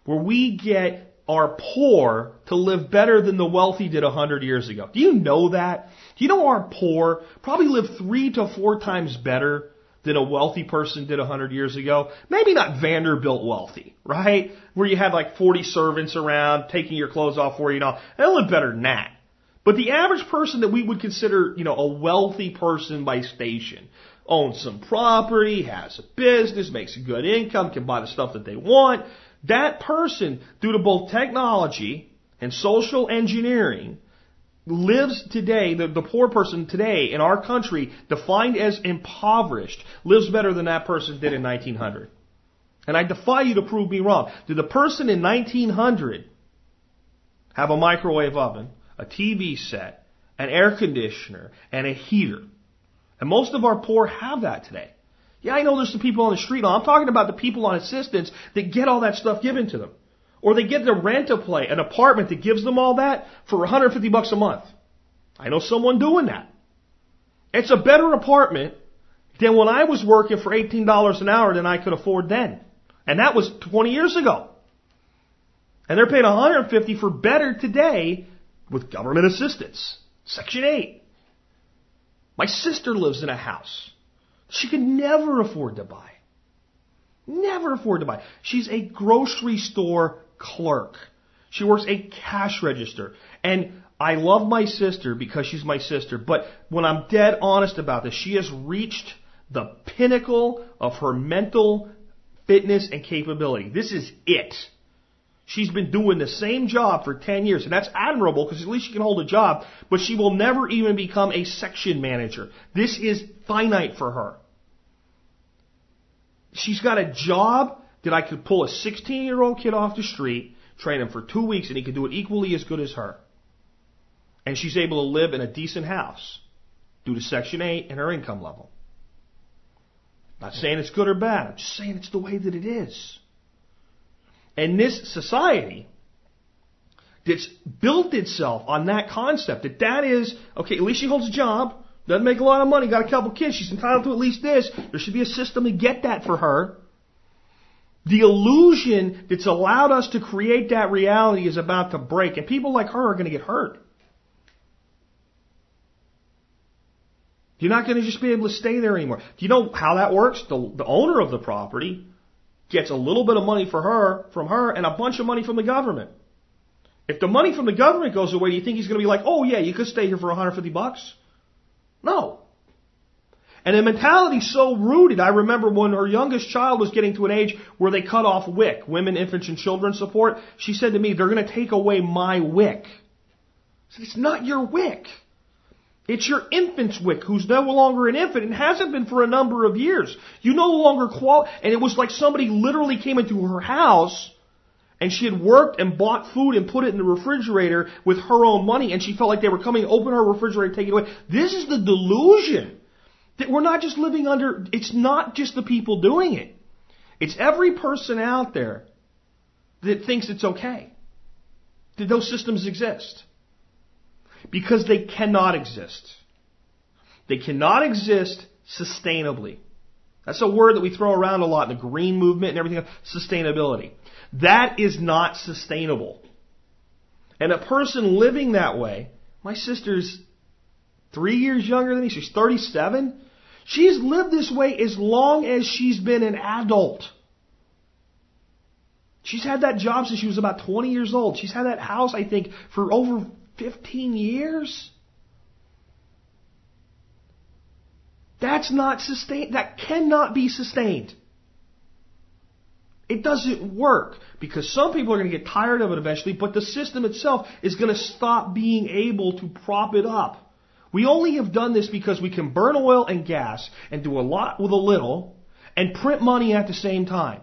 where we get our poor to live better than the wealthy did a hundred years ago. Do you know that? Do you know our poor probably live three to four times better than a wealthy person did a 100 years ago. Maybe not Vanderbilt wealthy, right? Where you had like 40 servants around taking your clothes off for you and all. They live better than that. But the average person that we would consider, you know, a wealthy person by station, owns some property, has a business, makes a good income, can buy the stuff that they want. That person, due to both technology and social engineering, lives today, the, the poor person today in our country, defined as impoverished, lives better than that person did in 1900. And I defy you to prove me wrong. Did the person in 1900 have a microwave oven, a TV set, an air conditioner, and a heater? And most of our poor have that today. Yeah, I know there's some people on the street. I'm talking about the people on assistance that get all that stuff given to them. Or they get to rent a place, an apartment that gives them all that for 150 bucks a month. I know someone doing that. It's a better apartment than when I was working for $18 an hour than I could afford then. And that was 20 years ago. And they're paying 150 for better today with government assistance. Section 8. My sister lives in a house she could never afford to buy. Never afford to buy. She's a grocery store clerk. She works a cash register. And I love my sister because she's my sister, but when I'm dead honest about this, she has reached the pinnacle of her mental fitness and capability. This is it. She's been doing the same job for 10 years, and that's admirable because at least she can hold a job, but she will never even become a section manager. This is finite for her. she's got a job that I could pull a 16 year old kid off the street, train him for two weeks, and he could do it equally as good as her. And she's able to live in a decent house due to Section 8 and her income level. Not saying it's good or bad. I'm just saying it's the way that it is. And this society that's built itself on that concept that that is, okay, at least she holds a job, doesn't make a lot of money, got a couple kids, she's entitled to at least this. There should be a system to get that for her. The illusion that's allowed us to create that reality is about to break, and people like her are going to get hurt. You're not going to just be able to stay there anymore. Do you know how that works? The, the owner of the property gets a little bit of money for her, from her, and a bunch of money from the government. If the money from the government goes away, do you think he's going to be like, oh yeah, you could stay here for 150 bucks? No. And the mentality's so rooted. I remember when her youngest child was getting to an age where they cut off WIC, Women, Infants, and Children Support. She said to me, they're going to take away my WIC. I said, it's not your WIC. It's your infant's WIC who's no longer an infant and hasn't been for a number of years. You no longer qual, and it was like somebody literally came into her house and she had worked and bought food and put it in the refrigerator with her own money and she felt like they were coming open her refrigerator and take it away. This is the delusion that we're not just living under, it's not just the people doing it. It's every person out there that thinks it's okay. That those systems exist. Because they cannot exist. They cannot exist sustainably. That's a word that we throw around a lot in the green movement and everything. Sustainability. That is not sustainable. And a person living that way, my sister's three years younger than me, she's 37. She's lived this way as long as she's been an adult. She's had that job since she was about 20 years old. She's had that house, I think, for over 15 years? That's not sustained. That cannot be sustained. It doesn't work because some people are going to get tired of it eventually, but the system itself is going to stop being able to prop it up. We only have done this because we can burn oil and gas and do a lot with a little and print money at the same time.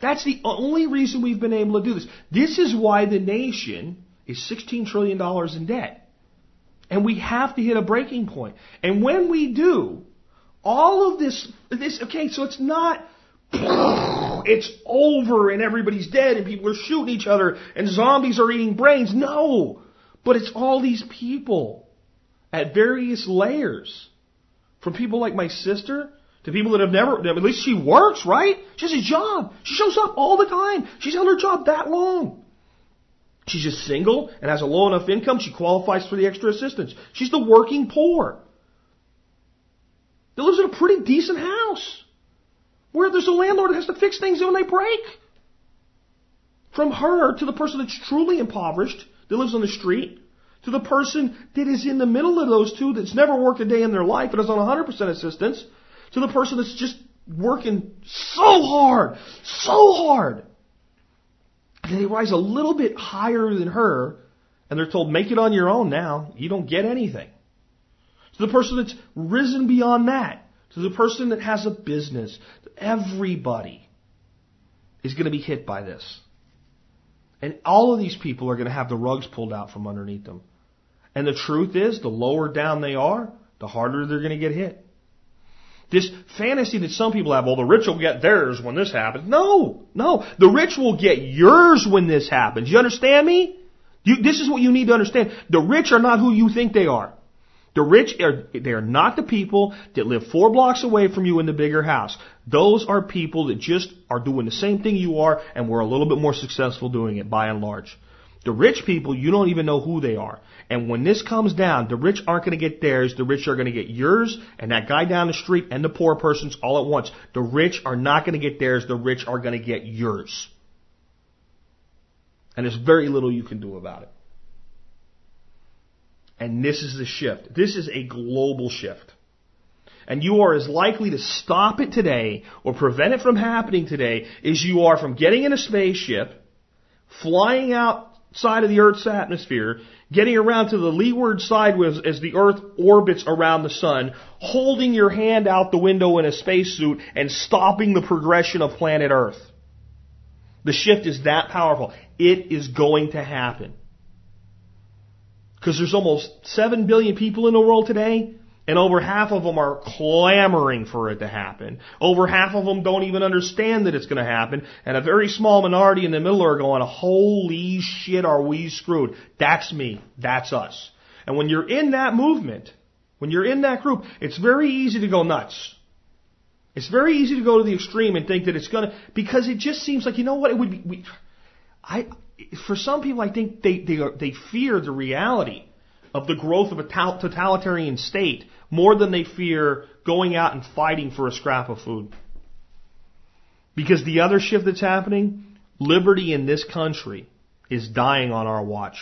That's the only reason we've been able to do this. This is why the nation is $16 trillion in debt. And we have to hit a breaking point. And when we do, all of this, this, okay, so it's not, it's over and everybody's dead and people are shooting each other and zombies are eating brains. No! But it's all these people at various layers. From people like my sister to people that have never, at least she works, right? She has a job. She shows up all the time. She's held her job that long. She's just single and has a low enough income, she qualifies for the extra assistance. She's the working poor. That lives in a pretty decent house. Where there's a landlord that has to fix things when they break. From her to the person that's truly impoverished, that lives on the street, to the person that is in the middle of those two that's never worked a day in their life and is on 100% assistance, to the person that's just working so hard, so hard they rise a little bit higher than her, and they're told, make it on your own now. You don't get anything. To the person that's risen beyond that, to the person that has a business, everybody is going to be hit by this. And all of these people are going to have the rugs pulled out from underneath them. And the truth is, the lower down they are, the harder they're going to get hit. This fantasy that some people have, well, the rich will get theirs when this happens. No, no. The rich will get yours when this happens. You understand me? You, this is what you need to understand. The rich are not who you think they are. The rich are, they are not the people that live four blocks away from you in the bigger house. Those are people that just are doing the same thing you are and we're a little bit more successful doing it by and large. The rich people, you don't even know who they are. And when this comes down, the rich aren't going to get theirs. The rich are going to get yours and that guy down the street and the poor person's all at once. The rich are not going to get theirs. The rich are going to get yours. And there's very little you can do about it. And this is the shift. This is a global shift. And you are as likely to stop it today or prevent it from happening today as you are from getting in a spaceship, flying out side of the Earth's atmosphere, getting around to the leeward side as, the Earth orbits around the sun, holding your hand out the window in a spacesuit and stopping the progression of planet Earth. The shift is that powerful. It is going to happen. Because there's almost 7 billion people in the world today, and over half of them are clamoring for it to happen. Over half of them don't even understand that it's going to happen, and a very small minority in the middle are going, holy shit, are we screwed? That's me. That's us. And when you're in that movement, when you're in that group, it's very easy to go nuts. It's very easy to go to the extreme and think that it's gonna, because it just seems like, you know what, it would be, we, I, for some people, I think they, they, are, they fear the reality of the growth of a totalitarian state more than they fear going out and fighting for a scrap of food. Because the other shift that's happening, liberty in this country is dying on our watch.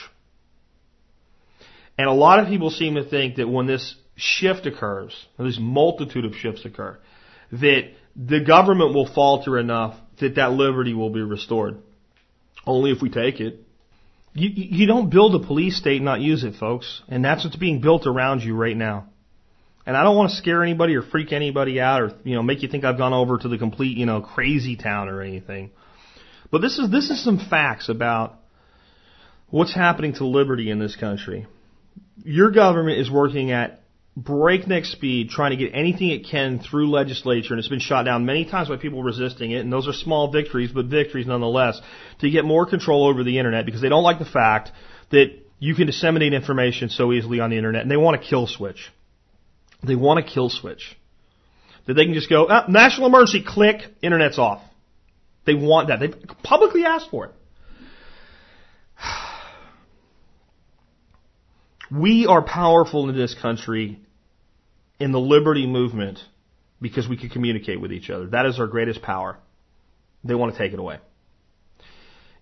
And a lot of people seem to think that when this shift occurs, this multitude of shifts occur, that the government will falter enough that that liberty will be restored. Only if we take it. You, you don't build a police state and not use it, folks. And that's what's being built around you right now. And I don't want to scare anybody or freak anybody out or, you know, make you think I've gone over to the complete, you know, crazy town or anything. But this is, this is some facts about what's happening to liberty in this country. Your government is working at breakneck speed trying to get anything it can through legislature, and it's been shot down many times by people resisting it, and those are small victories, but victories nonetheless, to get more control over the internet because they don't like the fact that you can disseminate information so easily on the internet, and they want a kill switch. They want a kill switch. That they can just go, ah, national emergency, click, internet's off. They want that. They've publicly asked for it. We are powerful in this country in the liberty movement because we can communicate with each other. That is our greatest power. They want to take it away.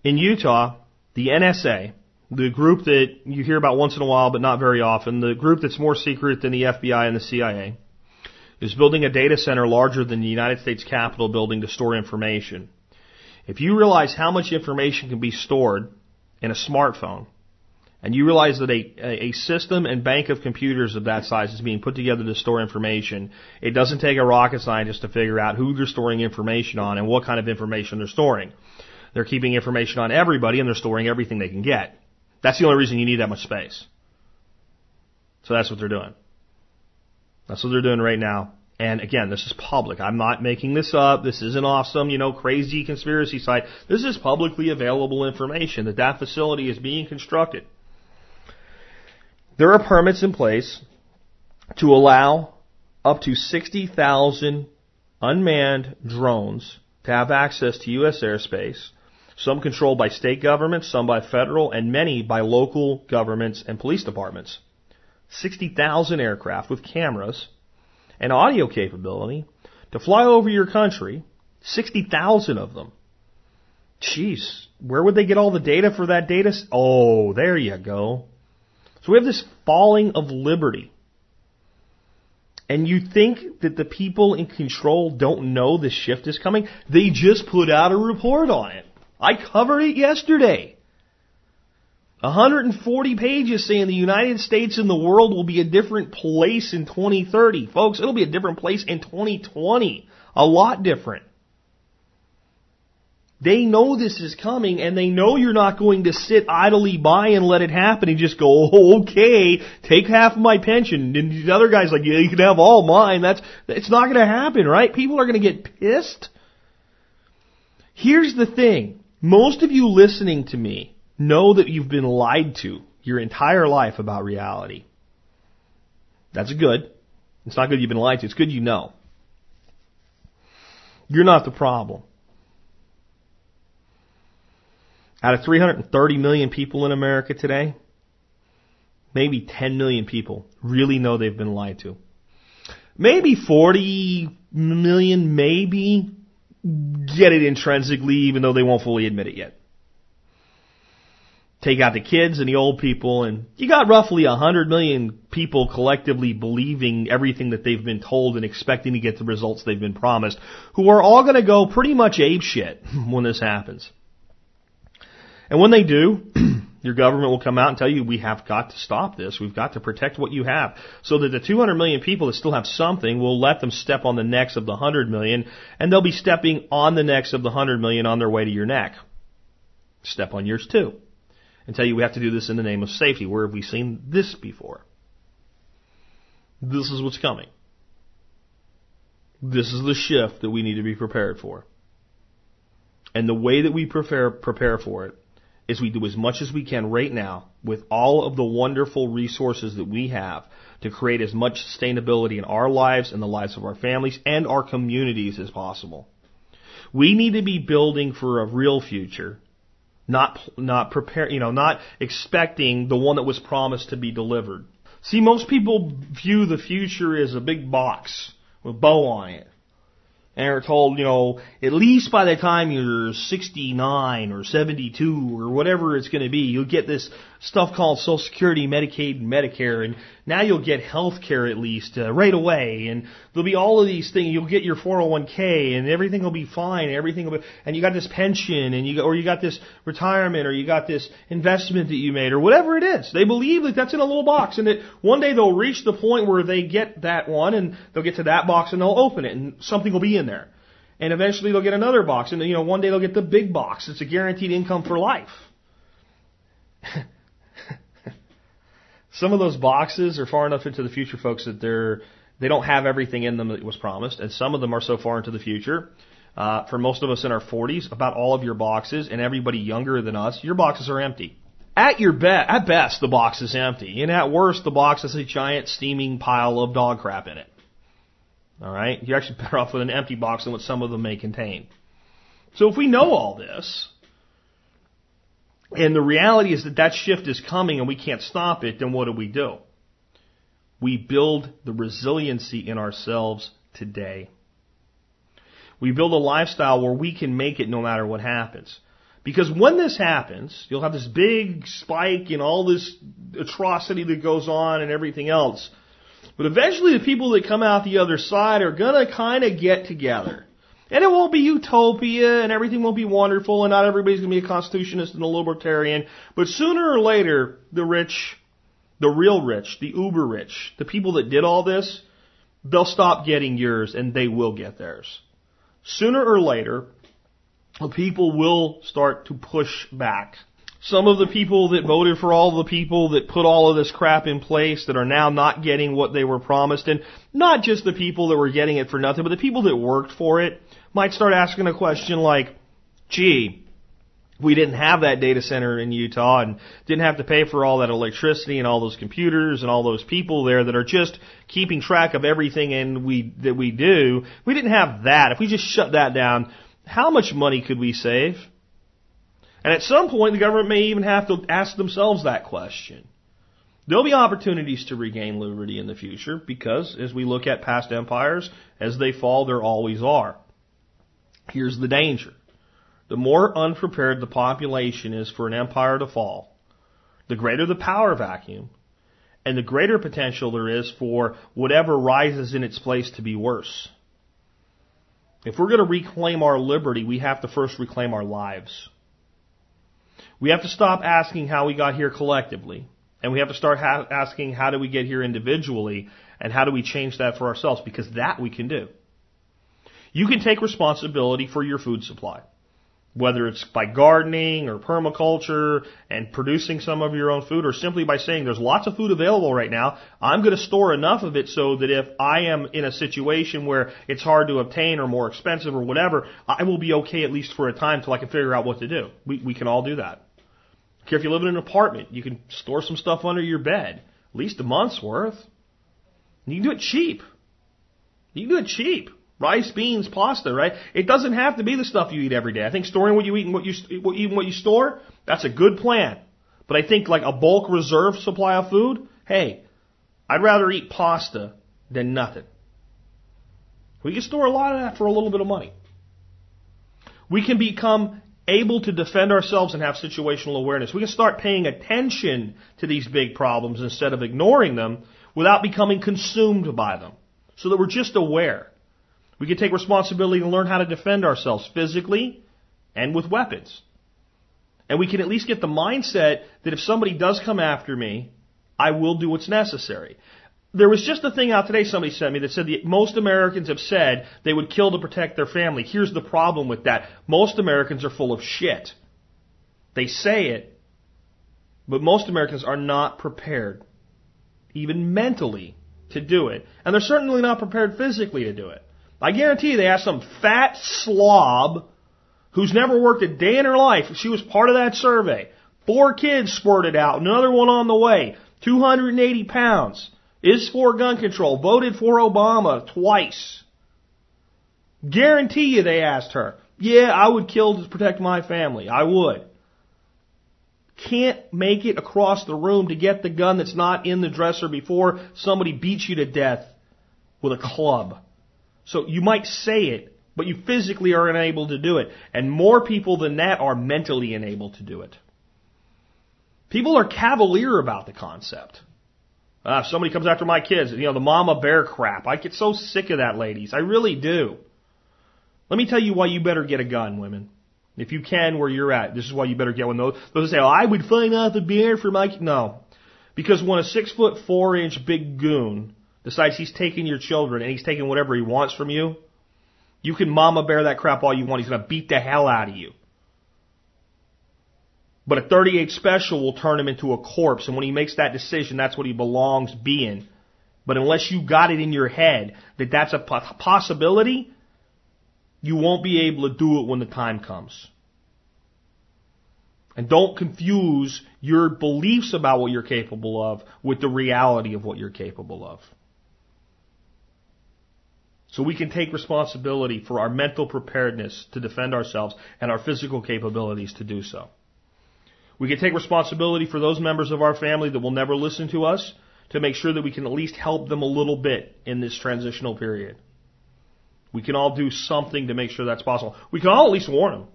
In Utah, the NSA, the group that you hear about once in a while but not very often, the group that's more secret than the FBI and the CIA, is building a data center larger than the United States Capitol building to store information. If you realize how much information can be stored in a smartphone, and you realize that a, a system and bank of computers of that size is being put together to store information, it doesn't take a rocket scientist to figure out who they're storing information on and what kind of information they're storing. They're keeping information on everybody and they're storing everything they can get. That's the only reason you need that much space. So that's what they're doing. That's what they're doing right now. And again, this is public. I'm not making this up. This isn't awesome, you know, crazy conspiracy site. This is publicly available information that that facility is being constructed. There are permits in place to allow up to 60,000 unmanned drones to have access to U.S. airspace, some controlled by state governments, some by federal, and many by local governments and police departments. 60,000 aircraft with cameras and audio capability to fly over your country, 60,000 of them. Jeez, where would they get all the data for that data? Oh, there you go. So we have this falling of liberty. And you think that the people in control don't know the shift is coming? They just put out a report on it. I covered it yesterday. 140 pages saying the United States and the world will be a different place in 2030. Folks, it'll be a different place in 2020. A lot different. They know this is coming and they know you're not going to sit idly by and let it happen and just go, oh, okay, take half of my pension. And the other guy's like, yeah, you can have all mine. That's, it's not going to happen, right? People are going to get pissed. Here's the thing. Most of you listening to me know that you've been lied to your entire life about reality. That's good. It's not good you've been lied to. It's good you know. You're not the problem. Out of 330 million people in America today, maybe 10 million people really know they've been lied to. Maybe 40 million, maybe get it intrinsically, even though they won't fully admit it yet. Take out the kids and the old people, and you got roughly 100 million people collectively believing everything that they've been told and expecting to get the results they've been promised, who are all going to go pretty much ape shit when this happens. And when they do, Your government will come out and tell you we have got to stop this. We've got to protect what you have. So that the 200 million people that still have something will let them step on the necks of the 100 million and they'll be stepping on the necks of the 100 million on their way to your neck. Step on yours too. And tell you we have to do this in the name of safety. Where have we seen this before? This is what's coming. This is the shift that we need to be prepared for. And the way that we prepare, prepare for it is we do as much as we can right now with all of the wonderful resources that we have to create as much sustainability in our lives and the lives of our families and our communities as possible. We need to be building for a real future, not not prepare, you know, not expecting the one that was promised to be delivered. See, most people view the future as a big box with a bow on it and are told, you know, at least by the time you're 69 or 72 or whatever it's going to be, you'll get this stuff called Social Security, Medicaid, and Medicare, and now you'll get health care at least uh, right away, and there'll be all of these things. You'll get your 401k, and everything will be fine. Everything will be, and you got this pension, and you got, or you got this retirement, or you got this investment that you made, or whatever it is. They believe that that's in a little box, and that one day they'll reach the point where they get that one, and they'll get to that box, and they'll open it, and something will be in there. And eventually they'll get another box, and you know one day they'll get the big box. It's a guaranteed income for life. Some of those boxes are far enough into the future, folks, that they're they don't have everything in them that was promised, and some of them are so far into the future. Uh, for most of us in our 40s, about all of your boxes, and everybody younger than us, your boxes are empty. At your best, at best, the box is empty, and at worst, the box has a giant steaming pile of dog crap in it. All right, you're actually better off with an empty box than what some of them may contain. So if we know all this, and the reality is that that shift is coming and we can't stop it, then what do we do? We build the resiliency in ourselves today. We build a lifestyle where we can make it no matter what happens. Because when this happens, you'll have this big spike in all this atrocity that goes on and everything else. But eventually the people that come out the other side are gonna kinda get together. And it won't be utopia and everything won't be wonderful and not everybody's going to be a constitutionist and a libertarian. But sooner or later, the rich, the real rich, the uber rich, the people that did all this, they'll stop getting yours and they will get theirs. Sooner or later, the people will start to push back. Some of the people that voted for all the people that put all of this crap in place that are now not getting what they were promised, and not just the people that were getting it for nothing, but the people that worked for it, might start asking a question like, gee, we didn't have that data center in Utah and didn't have to pay for all that electricity and all those computers and all those people there that are just keeping track of everything and we that we do. We didn't have that. If we just shut that down, how much money could we save? And at some point the government may even have to ask themselves that question. There'll be opportunities to regain liberty in the future because as we look at past empires, as they fall, there always are. Here's the danger. The more unprepared the population is for an empire to fall, the greater the power vacuum, and the greater potential there is for whatever rises in its place to be worse. If we're going to reclaim our liberty, we have to first reclaim our lives. We have to stop asking how we got here collectively, and we have to start ha- asking how do we get here individually, and how do we change that for ourselves, because that we can do. You can take responsibility for your food supply. Whether it's by gardening or permaculture and producing some of your own food or simply by saying there's lots of food available right now, I'm going to store enough of it so that if I am in a situation where it's hard to obtain or more expensive or whatever, I will be okay at least for a time till I can figure out what to do. We, we can all do that. If you live in an apartment, you can store some stuff under your bed, at least a month's worth. You can do it cheap. You can do it cheap rice, beans, pasta, right? It doesn't have to be the stuff you eat every day. I think storing what you eat and what you even what you store, that's a good plan. But I think like a bulk reserve supply of food, hey, I'd rather eat pasta than nothing. We can store a lot of that for a little bit of money. We can become able to defend ourselves and have situational awareness. We can start paying attention to these big problems instead of ignoring them without becoming consumed by them. So that we're just aware. We can take responsibility and learn how to defend ourselves physically and with weapons. And we can at least get the mindset that if somebody does come after me, I will do what's necessary. There was just a thing out today somebody sent me that said that most Americans have said they would kill to protect their family. Here's the problem with that. Most Americans are full of shit. They say it, but most Americans are not prepared, even mentally, to do it. And they're certainly not prepared physically to do it. I guarantee you they asked some fat slob who's never worked a day in her life. She was part of that survey. Four kids squirted out, another one on the way, 280 pounds is for gun control, voted for Obama twice. Guarantee you they asked her. Yeah, I would kill to protect my family. I would. Can't make it across the room to get the gun that's not in the dresser before somebody beats you to death with a club. So you might say it, but you physically are unable to do it. And more people than that are mentally unable to do it. People are cavalier about the concept. Uh, if somebody comes after my kids, you know, the mama bear crap. I get so sick of that, ladies. I really do. Let me tell you why you better get a gun, women. If you can, where you're at, this is why you better get one. Those, those say, oh, I would find out the bear for my, no. Because when a six foot four inch big goon decides he's taking your children and he's taking whatever he wants from you, you can mama bear that crap all you want. He's gonna beat the hell out of you. But a 38 special will turn him into a corpse, and when he makes that decision, that's what he belongs being. But unless you got it in your head that that's a possibility, you won't be able to do it when the time comes. And don't confuse your beliefs about what you're capable of with the reality of what you're capable of. So we can take responsibility for our mental preparedness to defend ourselves and our physical capabilities to do so. We can take responsibility for those members of our family that will never listen to us to make sure that we can at least help them a little bit in this transitional period. We can all do something to make sure that's possible. We can all at least warn them.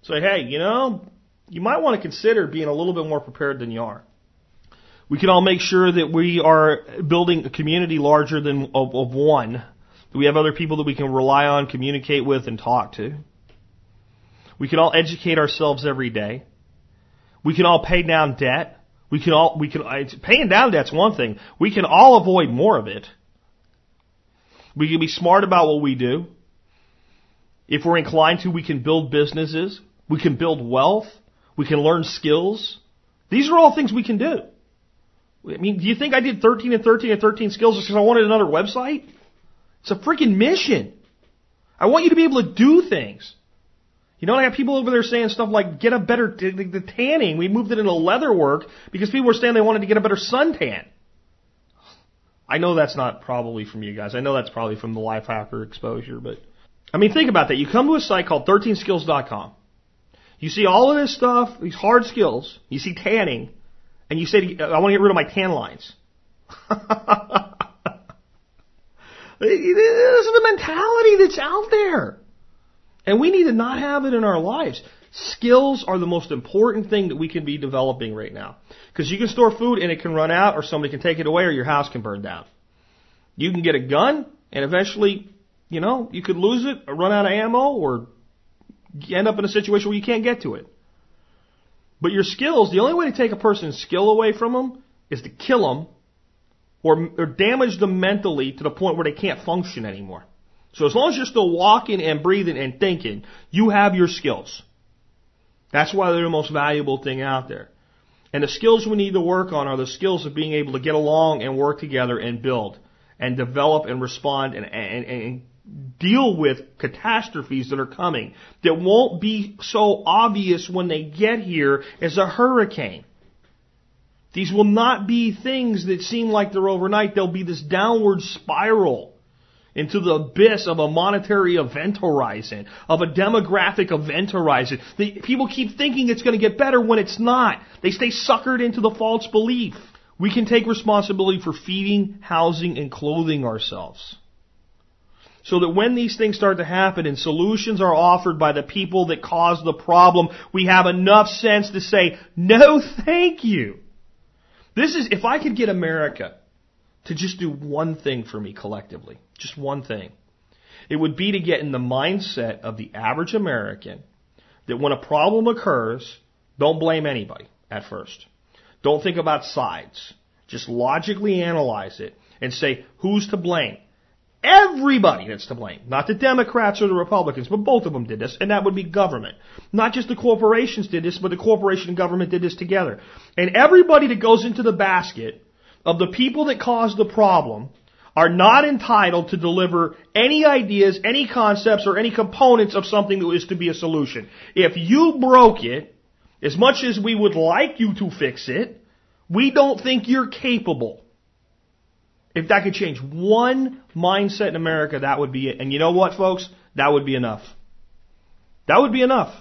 Say, hey, you know, you might want to consider being a little bit more prepared than you are. We can all make sure that we are building a community larger than of, of one. That we have other people that we can rely on, communicate with, and talk to. We can all educate ourselves every day. We can all pay down debt. We can all, we can, paying down debt's one thing. We can all avoid more of it. We can be smart about what we do. If we're inclined to, we can build businesses. We can build wealth. We can learn skills. These are all things we can do. I mean, do you think I did 13 and 13 and 13 skills just because I wanted another website? It's a freaking mission. I want you to be able to do things. You know, I have people over there saying stuff like, get a better, the, the tanning. We moved it into leather work because people were saying they wanted to get a better suntan. I know that's not probably from you guys. I know that's probably from the Lifehacker exposure, but I mean, think about that. You come to a site called 13skills.com. You see all of this stuff, these hard skills. You see tanning, and you say, I want to get rid of my tan lines. this is the mentality that's out there. And we need to not have it in our lives. Skills are the most important thing that we can be developing right now. Because you can store food and it can run out, or somebody can take it away, or your house can burn down. You can get a gun, and eventually, you know, you could lose it, or run out of ammo, or end up in a situation where you can't get to it. But your skills, the only way to take a person's skill away from them is to kill them or, or damage them mentally to the point where they can't function anymore. So as long as you're still walking and breathing and thinking, you have your skills. That's why they're the most valuable thing out there. And the skills we need to work on are the skills of being able to get along and work together and build and develop and respond and, and, and deal with catastrophes that are coming that won't be so obvious when they get here as a hurricane. These will not be things that seem like they're overnight. They'll be this downward spiral into the abyss of a monetary event horizon, of a demographic event horizon. The, people keep thinking it's going to get better when it's not. They stay suckered into the false belief. We can take responsibility for feeding, housing, and clothing ourselves. So that when these things start to happen and solutions are offered by the people that cause the problem, we have enough sense to say, no thank you. This is, if I could get America to just do one thing for me collectively, just one thing. It would be to get in the mindset of the average American that when a problem occurs, Don't blame anybody at first. Don't think about sides. Just logically analyze it and say, who's to blame? Everybody that's to blame. Not the Democrats or the Republicans, but both of them did this, and that would be government. Not just the corporations did this, but the corporation and government did this together. And everybody that goes into the basket of the people that caused the problem are not entitled to deliver any ideas, any concepts, or any components of something that is to be a solution. If you broke it, as much as we would like you to fix it, we don't think you're capable. If that could change one mindset in America, that would be it. And you know what, folks? That would be enough. That would be enough.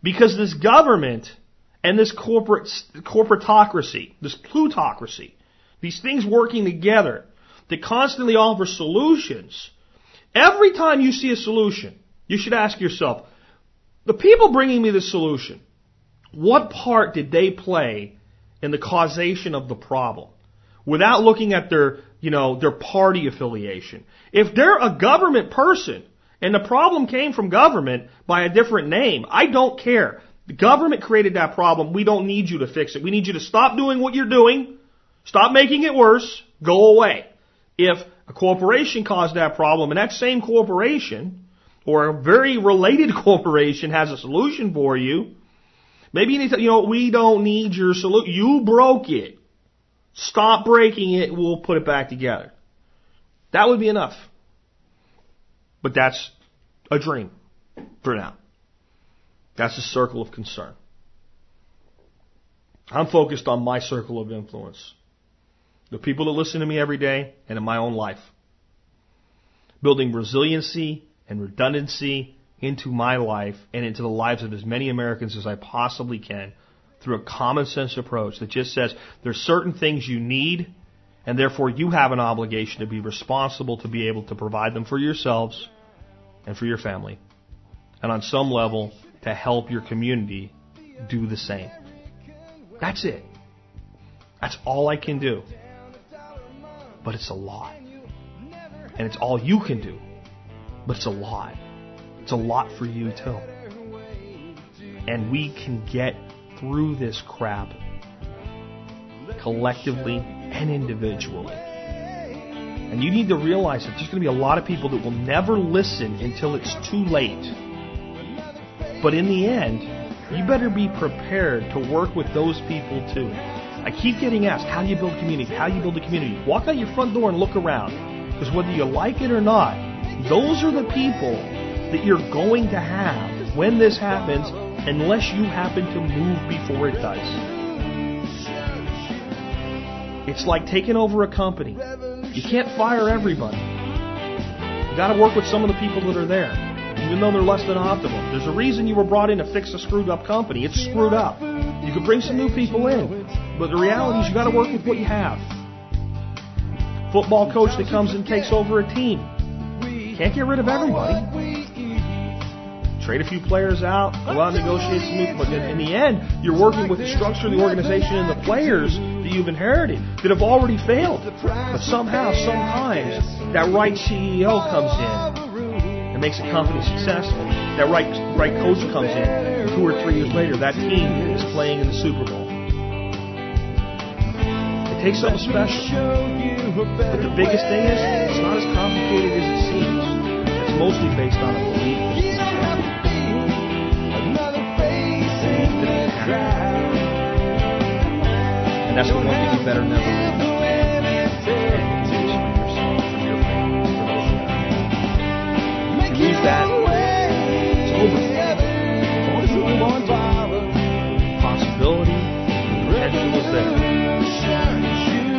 Because this government and this corporate corporatocracy, this plutocracy, these things working together that constantly offer solutions. Every time you see a solution, you should ask yourself, the people bringing me this solution, what part did they play in the causation of the problem? Without looking at their, you know, their party affiliation. If they're a government person and the problem came from government by a different name, I don't care. The government created that problem. We don't need you to fix it. We need you to stop doing what you're doing. Stop making it worse. Go away. If a corporation caused that problem and that same corporation or a very related corporation has a solution for you, Maybe you need to, you know, we don't need your solution. You broke it. Stop breaking it. We'll put it back together. That would be enough. But that's a dream for now. That's a circle of concern. I'm focused on my circle of influence. The people that listen to me every day and in my own life. Building resiliency and redundancy into my life and into the lives of as many Americans as I possibly can through a common sense approach that just says there's certain things you need and therefore you have an obligation to be responsible to be able to provide them for yourselves and for your family. And on some level, to help your community do the same. That's it. That's all I can do. But it's a lot. And it's all you can do. But it's a lot. It's a lot for you too. And we can get through this crap collectively and individually. And you need to realize that there's going to be a lot of people that will never listen until it's too late. But in the end, you better be prepared to work with those people too. I keep getting asked, how do you build community? How do you build a community? Walk out your front door and look around. Because whether you like it or not, those are the people that you're going to have when this happens unless you happen to move before it does. It's like taking over a company. You can't fire everybody. You got to work with some of the people that are there, even though they're less than optimal. There's a reason you were brought in to fix a screwed up company. It's screwed up. You can bring some new people in, but the reality is you got to work with what you have. Football coach that comes and takes over a team. Can't get rid of everybody trade a few players out, go out and negotiate some new. But in, the end, you're working with the structure of the organization and the players that you've inherited that have already failed. But somehow, sometimes, that right CEO comes in and makes a company successful. That right right coach comes in. Two or three years later, that team is playing in the Super Bowl. It takes something special. But the biggest thing is, it's not as complicated as it seems. It's mostly based on a belief. And that's better that, possibility, potential is there.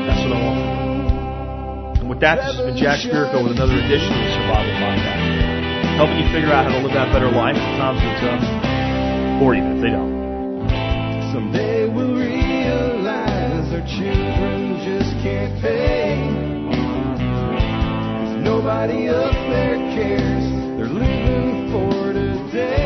That's what I want. And with that, this has been Jack Spirko with another edition of Survival Podcast. Helping you figure out how to live that better life at times when it's or even if they don't. Someday we'll realize our children just can't pay. Nobody up there cares. They're living for today.